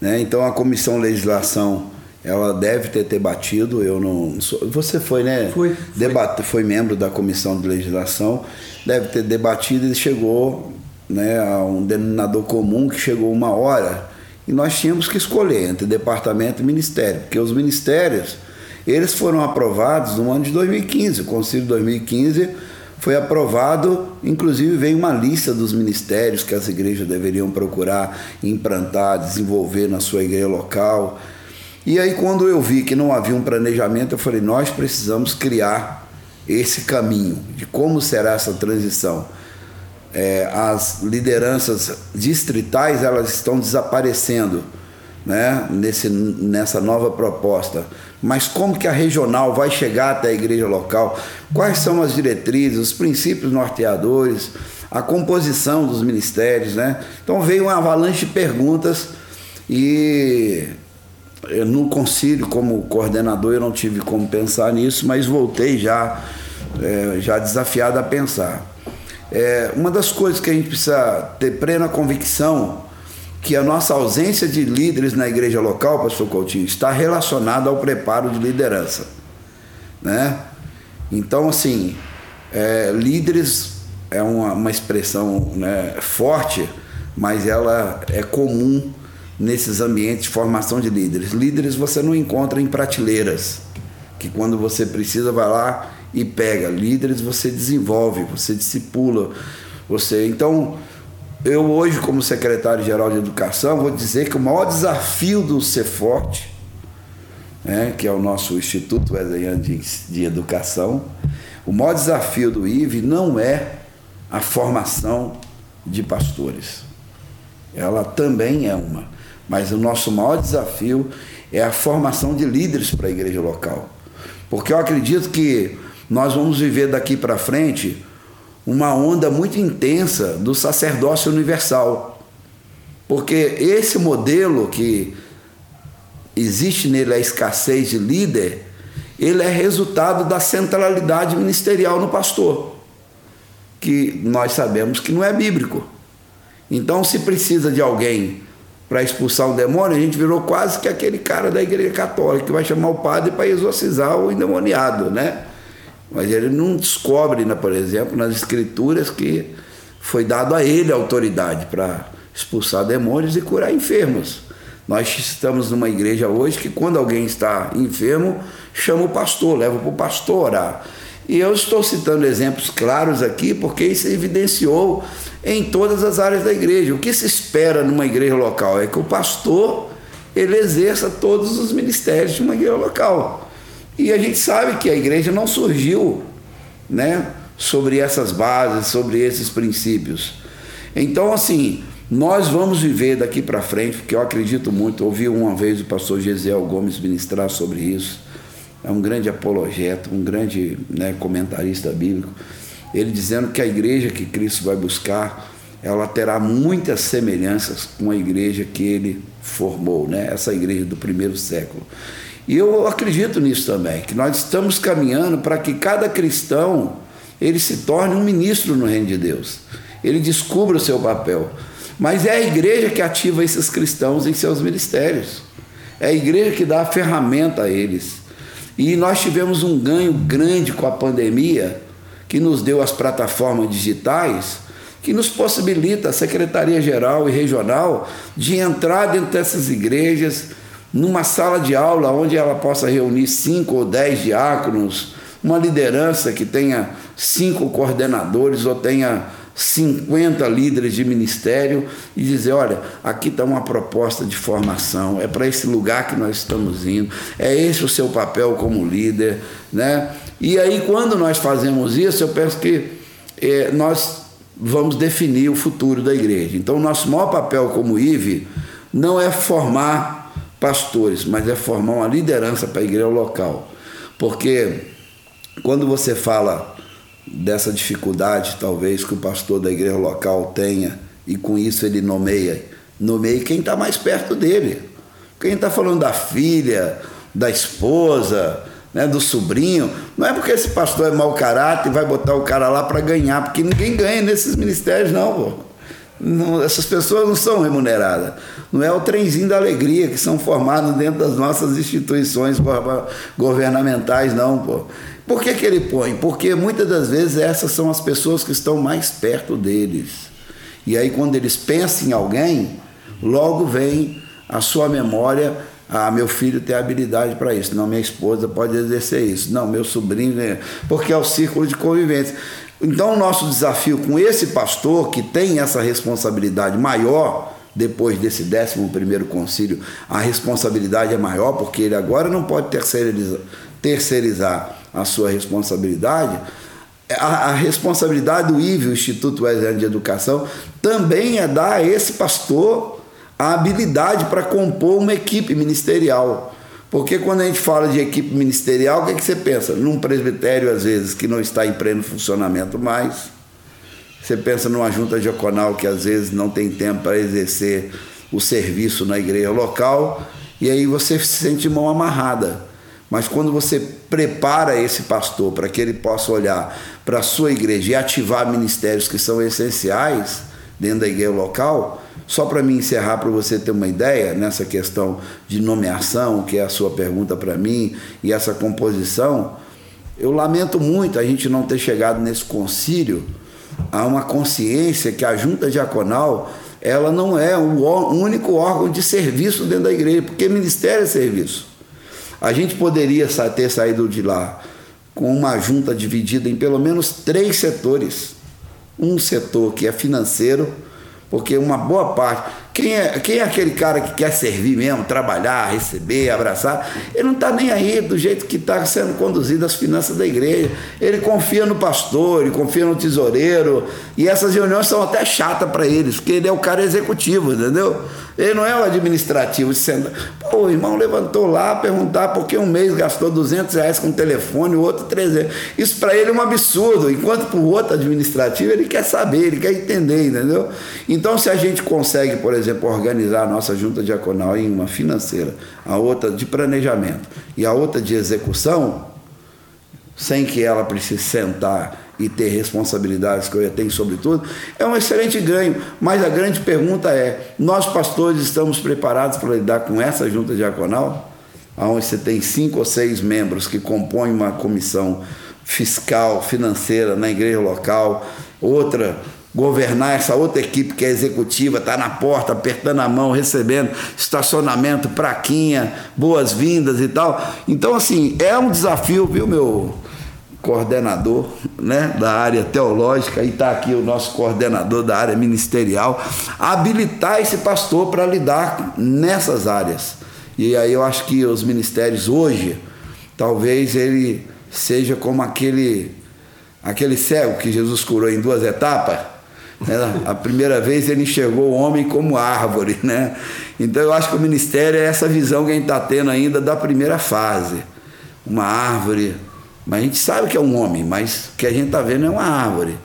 Né? Então a comissão legislação ela deve ter debatido, eu não sou, você foi, né? Fui. Debate, foi membro da comissão de legislação, deve ter debatido e chegou né, a um denominador comum que chegou uma hora e nós tínhamos que escolher entre departamento e ministério, porque os ministérios eles foram aprovados no ano de 2015, o Conselho de 2015 foi aprovado, inclusive vem uma lista dos ministérios que as igrejas deveriam procurar implantar, desenvolver na sua igreja local. E aí quando eu vi que não havia um planejamento, eu falei, nós precisamos criar esse caminho de como será essa transição. É, as lideranças distritais elas estão desaparecendo né, nesse, nessa nova proposta. Mas como que a regional vai chegar até a igreja local? Quais são as diretrizes, os princípios norteadores, a composição dos ministérios, né? Então veio uma avalanche de perguntas e no concílio como coordenador eu não tive como pensar nisso, mas voltei já é, já desafiado a pensar. É, uma das coisas que a gente precisa ter plena convicção que a nossa ausência de líderes na igreja local, pastor Coutinho, está relacionada ao preparo de liderança. Né? Então, assim, é, líderes é uma, uma expressão né, forte, mas ela é comum nesses ambientes de formação de líderes. Líderes você não encontra em prateleiras, que quando você precisa vai lá e pega. Líderes você desenvolve, você discipula, você. Então, eu hoje, como secretário-geral de Educação, vou dizer que o maior desafio do Ceforte, né, que é o nosso Instituto Wesleyano de, de Educação, o maior desafio do IVE não é a formação de pastores. Ela também é uma. Mas o nosso maior desafio é a formação de líderes para a igreja local. Porque eu acredito que nós vamos viver daqui para frente uma onda muito intensa do sacerdócio universal. Porque esse modelo que existe nele a escassez de líder, ele é resultado da centralidade ministerial no pastor, que nós sabemos que não é bíblico. Então, se precisa de alguém para expulsar um demônio, a gente virou quase que aquele cara da igreja católica que vai chamar o padre para exorcizar o endemoniado, né? Mas ele não descobre, né, por exemplo, nas escrituras que foi dado a ele a autoridade para expulsar demônios e curar enfermos. Nós estamos numa igreja hoje que quando alguém está enfermo, chama o pastor, leva para o pastor orar. E eu estou citando exemplos claros aqui porque isso evidenciou em todas as áreas da igreja. O que se espera numa igreja local é que o pastor ele exerça todos os ministérios de uma igreja local. E a gente sabe que a igreja não surgiu né, sobre essas bases, sobre esses princípios. Então, assim, Nós vamos viver daqui para frente, porque eu acredito muito. Ouvi uma vez o pastor Gesiel Gomes ministrar sobre isso. É um grande apologeta, um grande né, comentarista bíblico. Ele dizendo que a igreja que Cristo vai buscar, ela terá muitas semelhanças com a igreja que ele formou, né? essa igreja do primeiro século. E eu acredito nisso também, que nós estamos caminhando para que cada cristão ele se torne um ministro no reino de Deus. Ele descubra o seu papel. Mas é a igreja que ativa esses cristãos em seus ministérios. É a igreja que dá a ferramenta a eles. E nós tivemos um ganho grande com a pandemia, que nos deu as plataformas digitais, que nos possibilita a Secretaria Geral e Regional de entrar dentro dessas igrejas, numa sala de aula onde ela possa reunir cinco ou dez diáconos, uma liderança que tenha cinco coordenadores ou tenha 50 líderes de ministério e dizer: olha, aqui está uma proposta de formação, é para esse lugar que nós estamos indo, é esse o seu papel como líder. Né? E aí, quando nós fazemos isso, eu penso que é, nós vamos definir o futuro da igreja. Então, nosso maior papel como IVE não é formar pastores, mas é formar uma liderança para a igreja local. Porque quando você fala dessa dificuldade, talvez, que o pastor da igreja local tenha, e com isso ele nomeia, nomeia quem está mais perto dele. Quem está falando da filha, da esposa, né, do sobrinho, não é porque esse pastor é mau caráter e vai botar o cara lá para ganhar, porque ninguém ganha nesses ministérios, não, pô. Não, essas pessoas não são remuneradas. Não é o trenzinho da alegria que são formados dentro das nossas instituições governamentais, não, pô. Por que, que ele põe? Porque muitas das vezes essas são as pessoas que estão mais perto deles. E aí, quando eles pensam em alguém, logo vem a sua memória. Ah, meu filho tem habilidade para isso. Não, minha esposa pode exercer isso. Não, meu sobrinho. Porque é o círculo de convivência. Então, o nosso desafio com esse pastor, que tem essa responsabilidade maior, depois desse 11 primeiro concílio, a responsabilidade é maior, porque ele agora não pode terceirizar, terceirizar a sua responsabilidade, a, a responsabilidade do IVE, o Instituto Wesleyano de Educação, também é dar a esse pastor a habilidade para compor uma equipe ministerial. Porque quando a gente fala de equipe ministerial, o que, é que você pensa? Num presbitério, às vezes, que não está em pleno funcionamento mais. Você pensa numa junta diaconal que às vezes não tem tempo para exercer o serviço na igreja local, e aí você se sente mão amarrada. Mas quando você prepara esse pastor para que ele possa olhar para a sua igreja e ativar ministérios que são essenciais dentro da igreja local, só para me encerrar, para você ter uma ideia nessa questão de nomeação, que é a sua pergunta para mim, e essa composição, eu lamento muito a gente não ter chegado nesse concílio a uma consciência que a junta diaconal ela não é o único órgão de serviço dentro da igreja, porque ministério é serviço. A gente poderia ter saído de lá com uma junta dividida em pelo menos três setores. Um setor que é financeiro, porque uma boa parte quem é, quem é aquele cara que quer servir mesmo, trabalhar, receber, abraçar? Ele não está nem aí do jeito que está sendo conduzido as finanças da igreja. Ele confia no pastor, ele confia no tesoureiro. E essas reuniões são até chatas para eles, porque ele é o cara executivo, entendeu? Ele não é o administrativo. Senta... Pô, o irmão levantou lá perguntar por que um mês gastou 200 reais com telefone, o outro 300. Isso para ele é um absurdo. Enquanto para o outro administrativo, ele quer saber, ele quer entender, entendeu? Então, se a gente consegue, por exemplo, exemplo, organizar a nossa junta diaconal em uma financeira, a outra de planejamento e a outra de execução, sem que ela precise sentar e ter responsabilidades que eu tenho sobre tudo, é um excelente ganho. Mas a grande pergunta é: nós pastores estamos preparados para lidar com essa junta diaconal, onde você tem cinco ou seis membros que compõem uma comissão fiscal, financeira na igreja local, outra governar essa outra equipe que é executiva, está na porta, apertando a mão, recebendo estacionamento, praquinha, boas-vindas e tal. Então, assim, é um desafio, viu, meu coordenador né, da área teológica, e está aqui o nosso coordenador da área ministerial, habilitar esse pastor para lidar nessas áreas. E aí eu acho que os ministérios hoje, talvez ele seja como aquele aquele cego que Jesus curou em duas etapas? A primeira vez ele enxergou o homem como árvore, né? Então eu acho que o ministério é essa visão que a gente está tendo ainda da primeira fase. Uma árvore, mas a gente sabe que é um homem, mas o que a gente está vendo é uma árvore.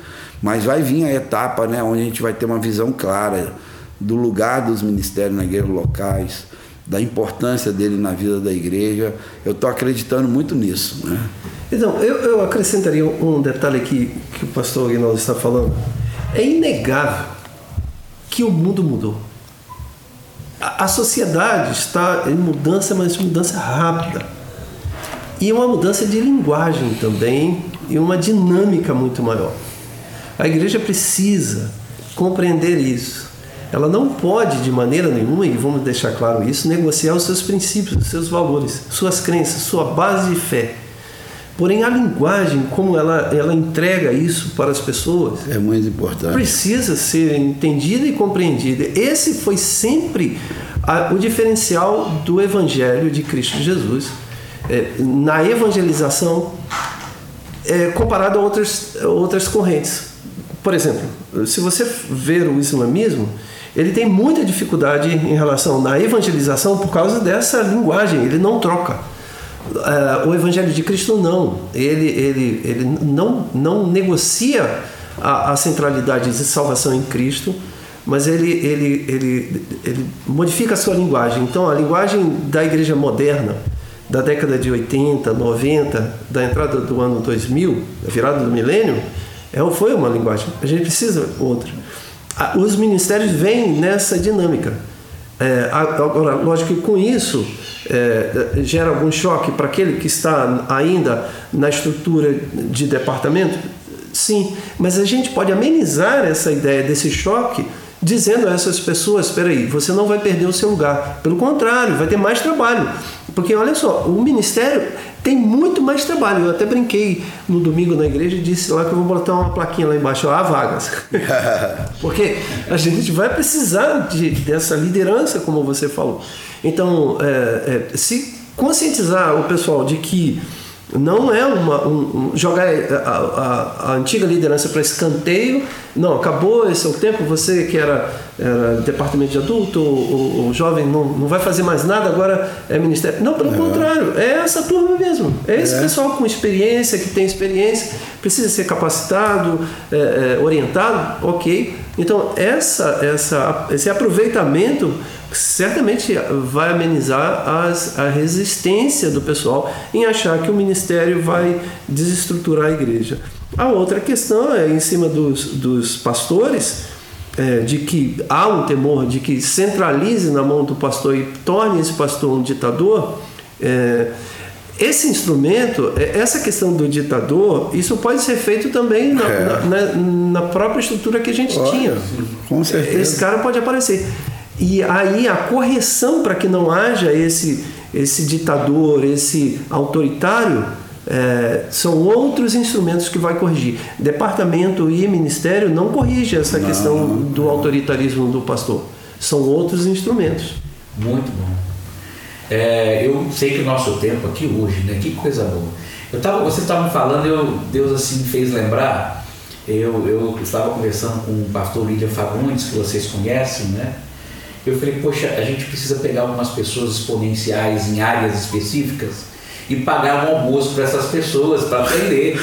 Mas vai vir a etapa né, onde a gente vai ter uma visão clara do lugar dos ministérios na igreja locais, da importância dele na vida da igreja. Eu estou acreditando muito nisso. Né? Então, eu, eu acrescentaria um detalhe aqui que o pastor Aguinaldo está falando. É inegável que o mundo mudou. A, a sociedade está em mudança, mas mudança rápida. E uma mudança de linguagem também e uma dinâmica muito maior. A igreja precisa compreender isso. Ela não pode, de maneira nenhuma, e vamos deixar claro isso, negociar os seus princípios, os seus valores, suas crenças, sua base de fé. Porém, a linguagem, como ela, ela entrega isso para as pessoas, é muito importante. Precisa ser entendida e compreendida. Esse foi sempre a, o diferencial do Evangelho de Cristo Jesus. É, na evangelização, é, comparado a outras, outras correntes. Por exemplo, se você ver o islamismo, ele tem muita dificuldade em relação na evangelização por causa dessa linguagem, ele não troca. Uh, o Evangelho de Cristo não, ele, ele, ele não, não negocia a, a centralidade de salvação em Cristo, mas ele, ele, ele, ele modifica a sua linguagem. Então, a linguagem da igreja moderna, da década de 80, 90, da entrada do ano 2000, da virada do milênio, é, foi uma linguagem. A gente precisa outra. Os ministérios vêm nessa dinâmica. É, agora, lógico que com isso é, gera algum choque para aquele que está ainda na estrutura de departamento? Sim, mas a gente pode amenizar essa ideia desse choque dizendo a essas pessoas: espera aí, você não vai perder o seu lugar. Pelo contrário, vai ter mais trabalho. Porque olha só, o ministério tem muito mais trabalho. Eu até brinquei no domingo na igreja e disse lá que eu vou botar uma plaquinha lá embaixo, há vagas. Porque a gente vai precisar de, dessa liderança, como você falou. Então, é, é, se conscientizar o pessoal de que não é uma, um, um, jogar a, a, a, antiga liderança para escanteio. Não, acabou esse é o tempo. Você que era, era departamento de adulto, o, o, jovem não, não vai fazer mais nada, agora é ministério. Não, pelo é. contrário, é essa turma mesmo. É esse é. pessoal com experiência, que tem experiência, precisa ser capacitado, é, é orientado, ok. Então, essa, essa, esse aproveitamento certamente vai amenizar as, a resistência do pessoal em achar que o ministério vai desestruturar a igreja. A outra questão é em cima dos, dos pastores, é, de que há um temor de que centralize na mão do pastor e torne esse pastor um ditador. É, esse instrumento, é, essa questão do ditador, isso pode ser feito também na, é. na, na, na própria estrutura que a gente Olha, tinha. Com certeza. Esse cara pode aparecer. E aí a correção para que não haja esse, esse ditador, esse autoritário, é, são outros instrumentos que vai corrigir. Departamento e ministério não corrige essa não, questão do autoritarismo do pastor. São outros instrumentos. Muito bom. É, eu sei que o nosso tempo aqui hoje, né? Que coisa boa. Eu tava, vocês estavam falando, eu, Deus assim me fez lembrar. Eu, eu estava conversando com o pastor Lídia Fagundes, que vocês conhecem, né? Eu falei, poxa, a gente precisa pegar algumas pessoas exponenciais em áreas específicas e pagar um almoço para essas pessoas para aprender.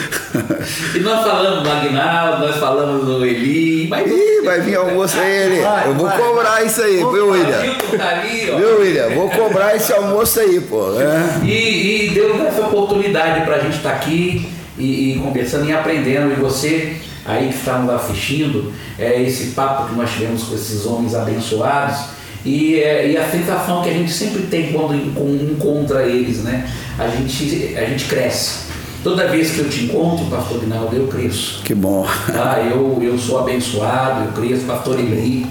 e nós falamos do Agnaldo, nós falamos do Eli, mas. Ih, vai vir almoço aí, ele. Vai, Eu vou cobrar isso aí, viu, William? Tá viu, William? Vou cobrar esse almoço aí, pô. Né? E, e deu essa oportunidade para a gente estar tá aqui e, e conversando e aprendendo. E você aí que está nos assistindo, é esse papo que nós tivemos com esses homens abençoados e, é, e a sensação que a gente sempre tem quando encontra eles, né? A gente, a gente cresce. Toda vez que eu te encontro, pastor Rinaldo, eu cresço. Que bom. Tá? Eu, eu sou abençoado, eu cresço, pastor Eli,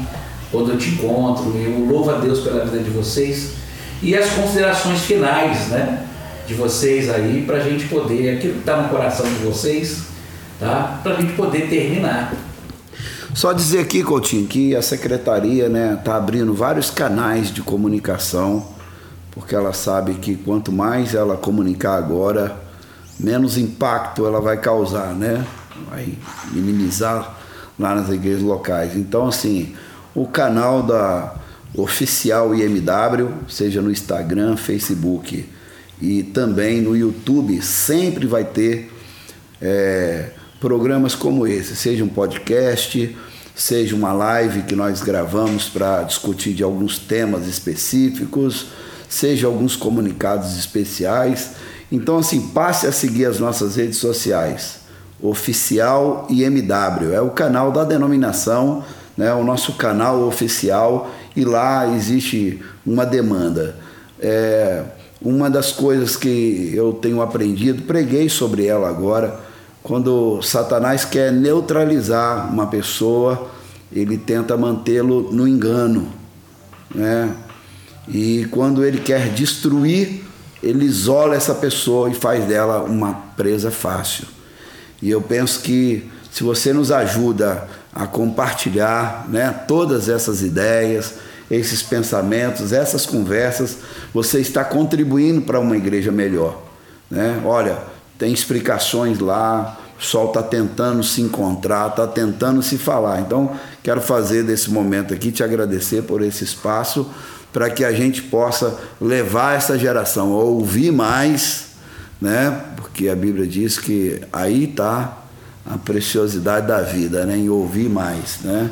quando eu te encontro, eu louvo a Deus pela vida de vocês. E as considerações finais, né? De vocês aí, para a gente poder, aquilo que está no coração de vocês, tá? Para a gente poder terminar. Só dizer aqui, Coutinho, que a secretaria está né, tá abrindo vários canais de comunicação, porque ela sabe que quanto mais ela comunicar agora, menos impacto ela vai causar, né? Vai minimizar lá nas igrejas locais. Então, assim, o canal da oficial IMW, seja no Instagram, Facebook e também no YouTube, sempre vai ter é, programas como esse, seja um podcast, seja uma live que nós gravamos para discutir de alguns temas específicos, seja alguns comunicados especiais. Então, assim, passe a seguir as nossas redes sociais. Oficial IMW é o canal da denominação, né, o nosso canal oficial, e lá existe uma demanda. É, uma das coisas que eu tenho aprendido, preguei sobre ela agora, quando Satanás quer neutralizar uma pessoa, ele tenta mantê-lo no engano, né? E quando ele quer destruir, ele isola essa pessoa e faz dela uma presa fácil. E eu penso que se você nos ajuda a compartilhar, né, todas essas ideias, esses pensamentos, essas conversas, você está contribuindo para uma igreja melhor, né? Olha, tem explicações lá, o pessoal está tentando se encontrar, está tentando se falar. Então, quero fazer desse momento aqui, te agradecer por esse espaço, para que a gente possa levar essa geração a ouvir mais, né? porque a Bíblia diz que aí está a preciosidade da vida, né? em ouvir mais. Né?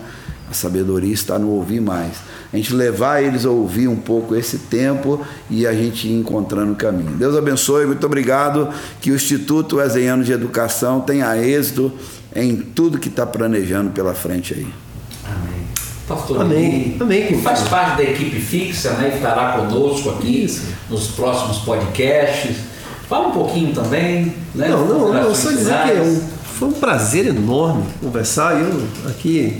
A sabedoria está no ouvir mais a gente levar eles a ouvir um pouco esse tempo e a gente ir encontrando o caminho. Deus abençoe, muito obrigado. Que o Instituto Wesleyano de Educação tenha êxito em tudo que está planejando pela frente aí. Amém. Pastor Amém. Amém. Que faz parte da equipe fixa, né? Estará conosco aqui Isso. nos próximos podcasts. Fala um pouquinho também, né? Não, não, não só dizer que é um, foi um prazer enorme conversar. Eu aqui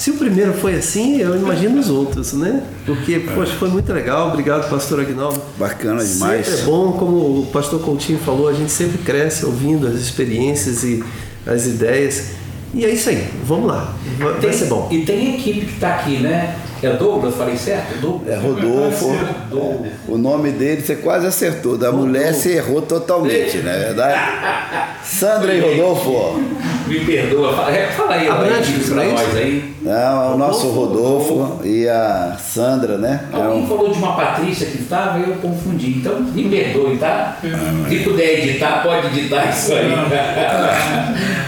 se o primeiro foi assim, eu imagino os outros, né? Porque, poxa, foi muito legal. Obrigado, pastor Agnaldo. Bacana demais. Sempre é bom, como o pastor Coutinho falou, a gente sempre cresce ouvindo as experiências e as ideias. E é isso aí, vamos lá. Vai tem, ser bom. E tem equipe que está aqui, né? É Douglas, falei certo? Douglas. É Rodolfo. O nome dele você quase acertou. Da Rodolfo. mulher você errou totalmente, não é verdade? Sandra e Rodolfo. Me perdoa. Fala, é, fala aí, Abrantes, para nós aí. Não, é o nosso Rodolfo, Rodolfo, e a Sandra, né? Alguém é um... falou de uma Patrícia que estava e eu confundi. Então, me perdoe, tá? Se puder editar, pode editar isso aí.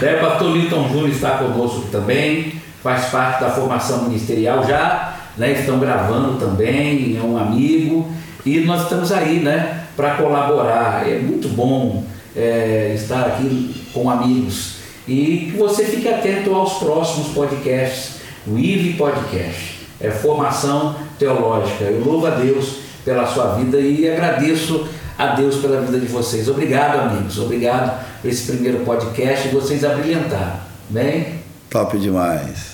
é, pastor Linton Júnior está conosco também, faz parte da formação ministerial já né, estão gravando também, é um amigo, e nós estamos aí né, para colaborar. É muito bom é, estar aqui com amigos e que você fique atento aos próximos podcasts, o IVE Podcast, é formação teológica. Eu louvo a Deus pela sua vida e agradeço a Deus pela vida de vocês. Obrigado, amigos. Obrigado por esse primeiro podcast vocês abrilhantaram. Bem? Top demais.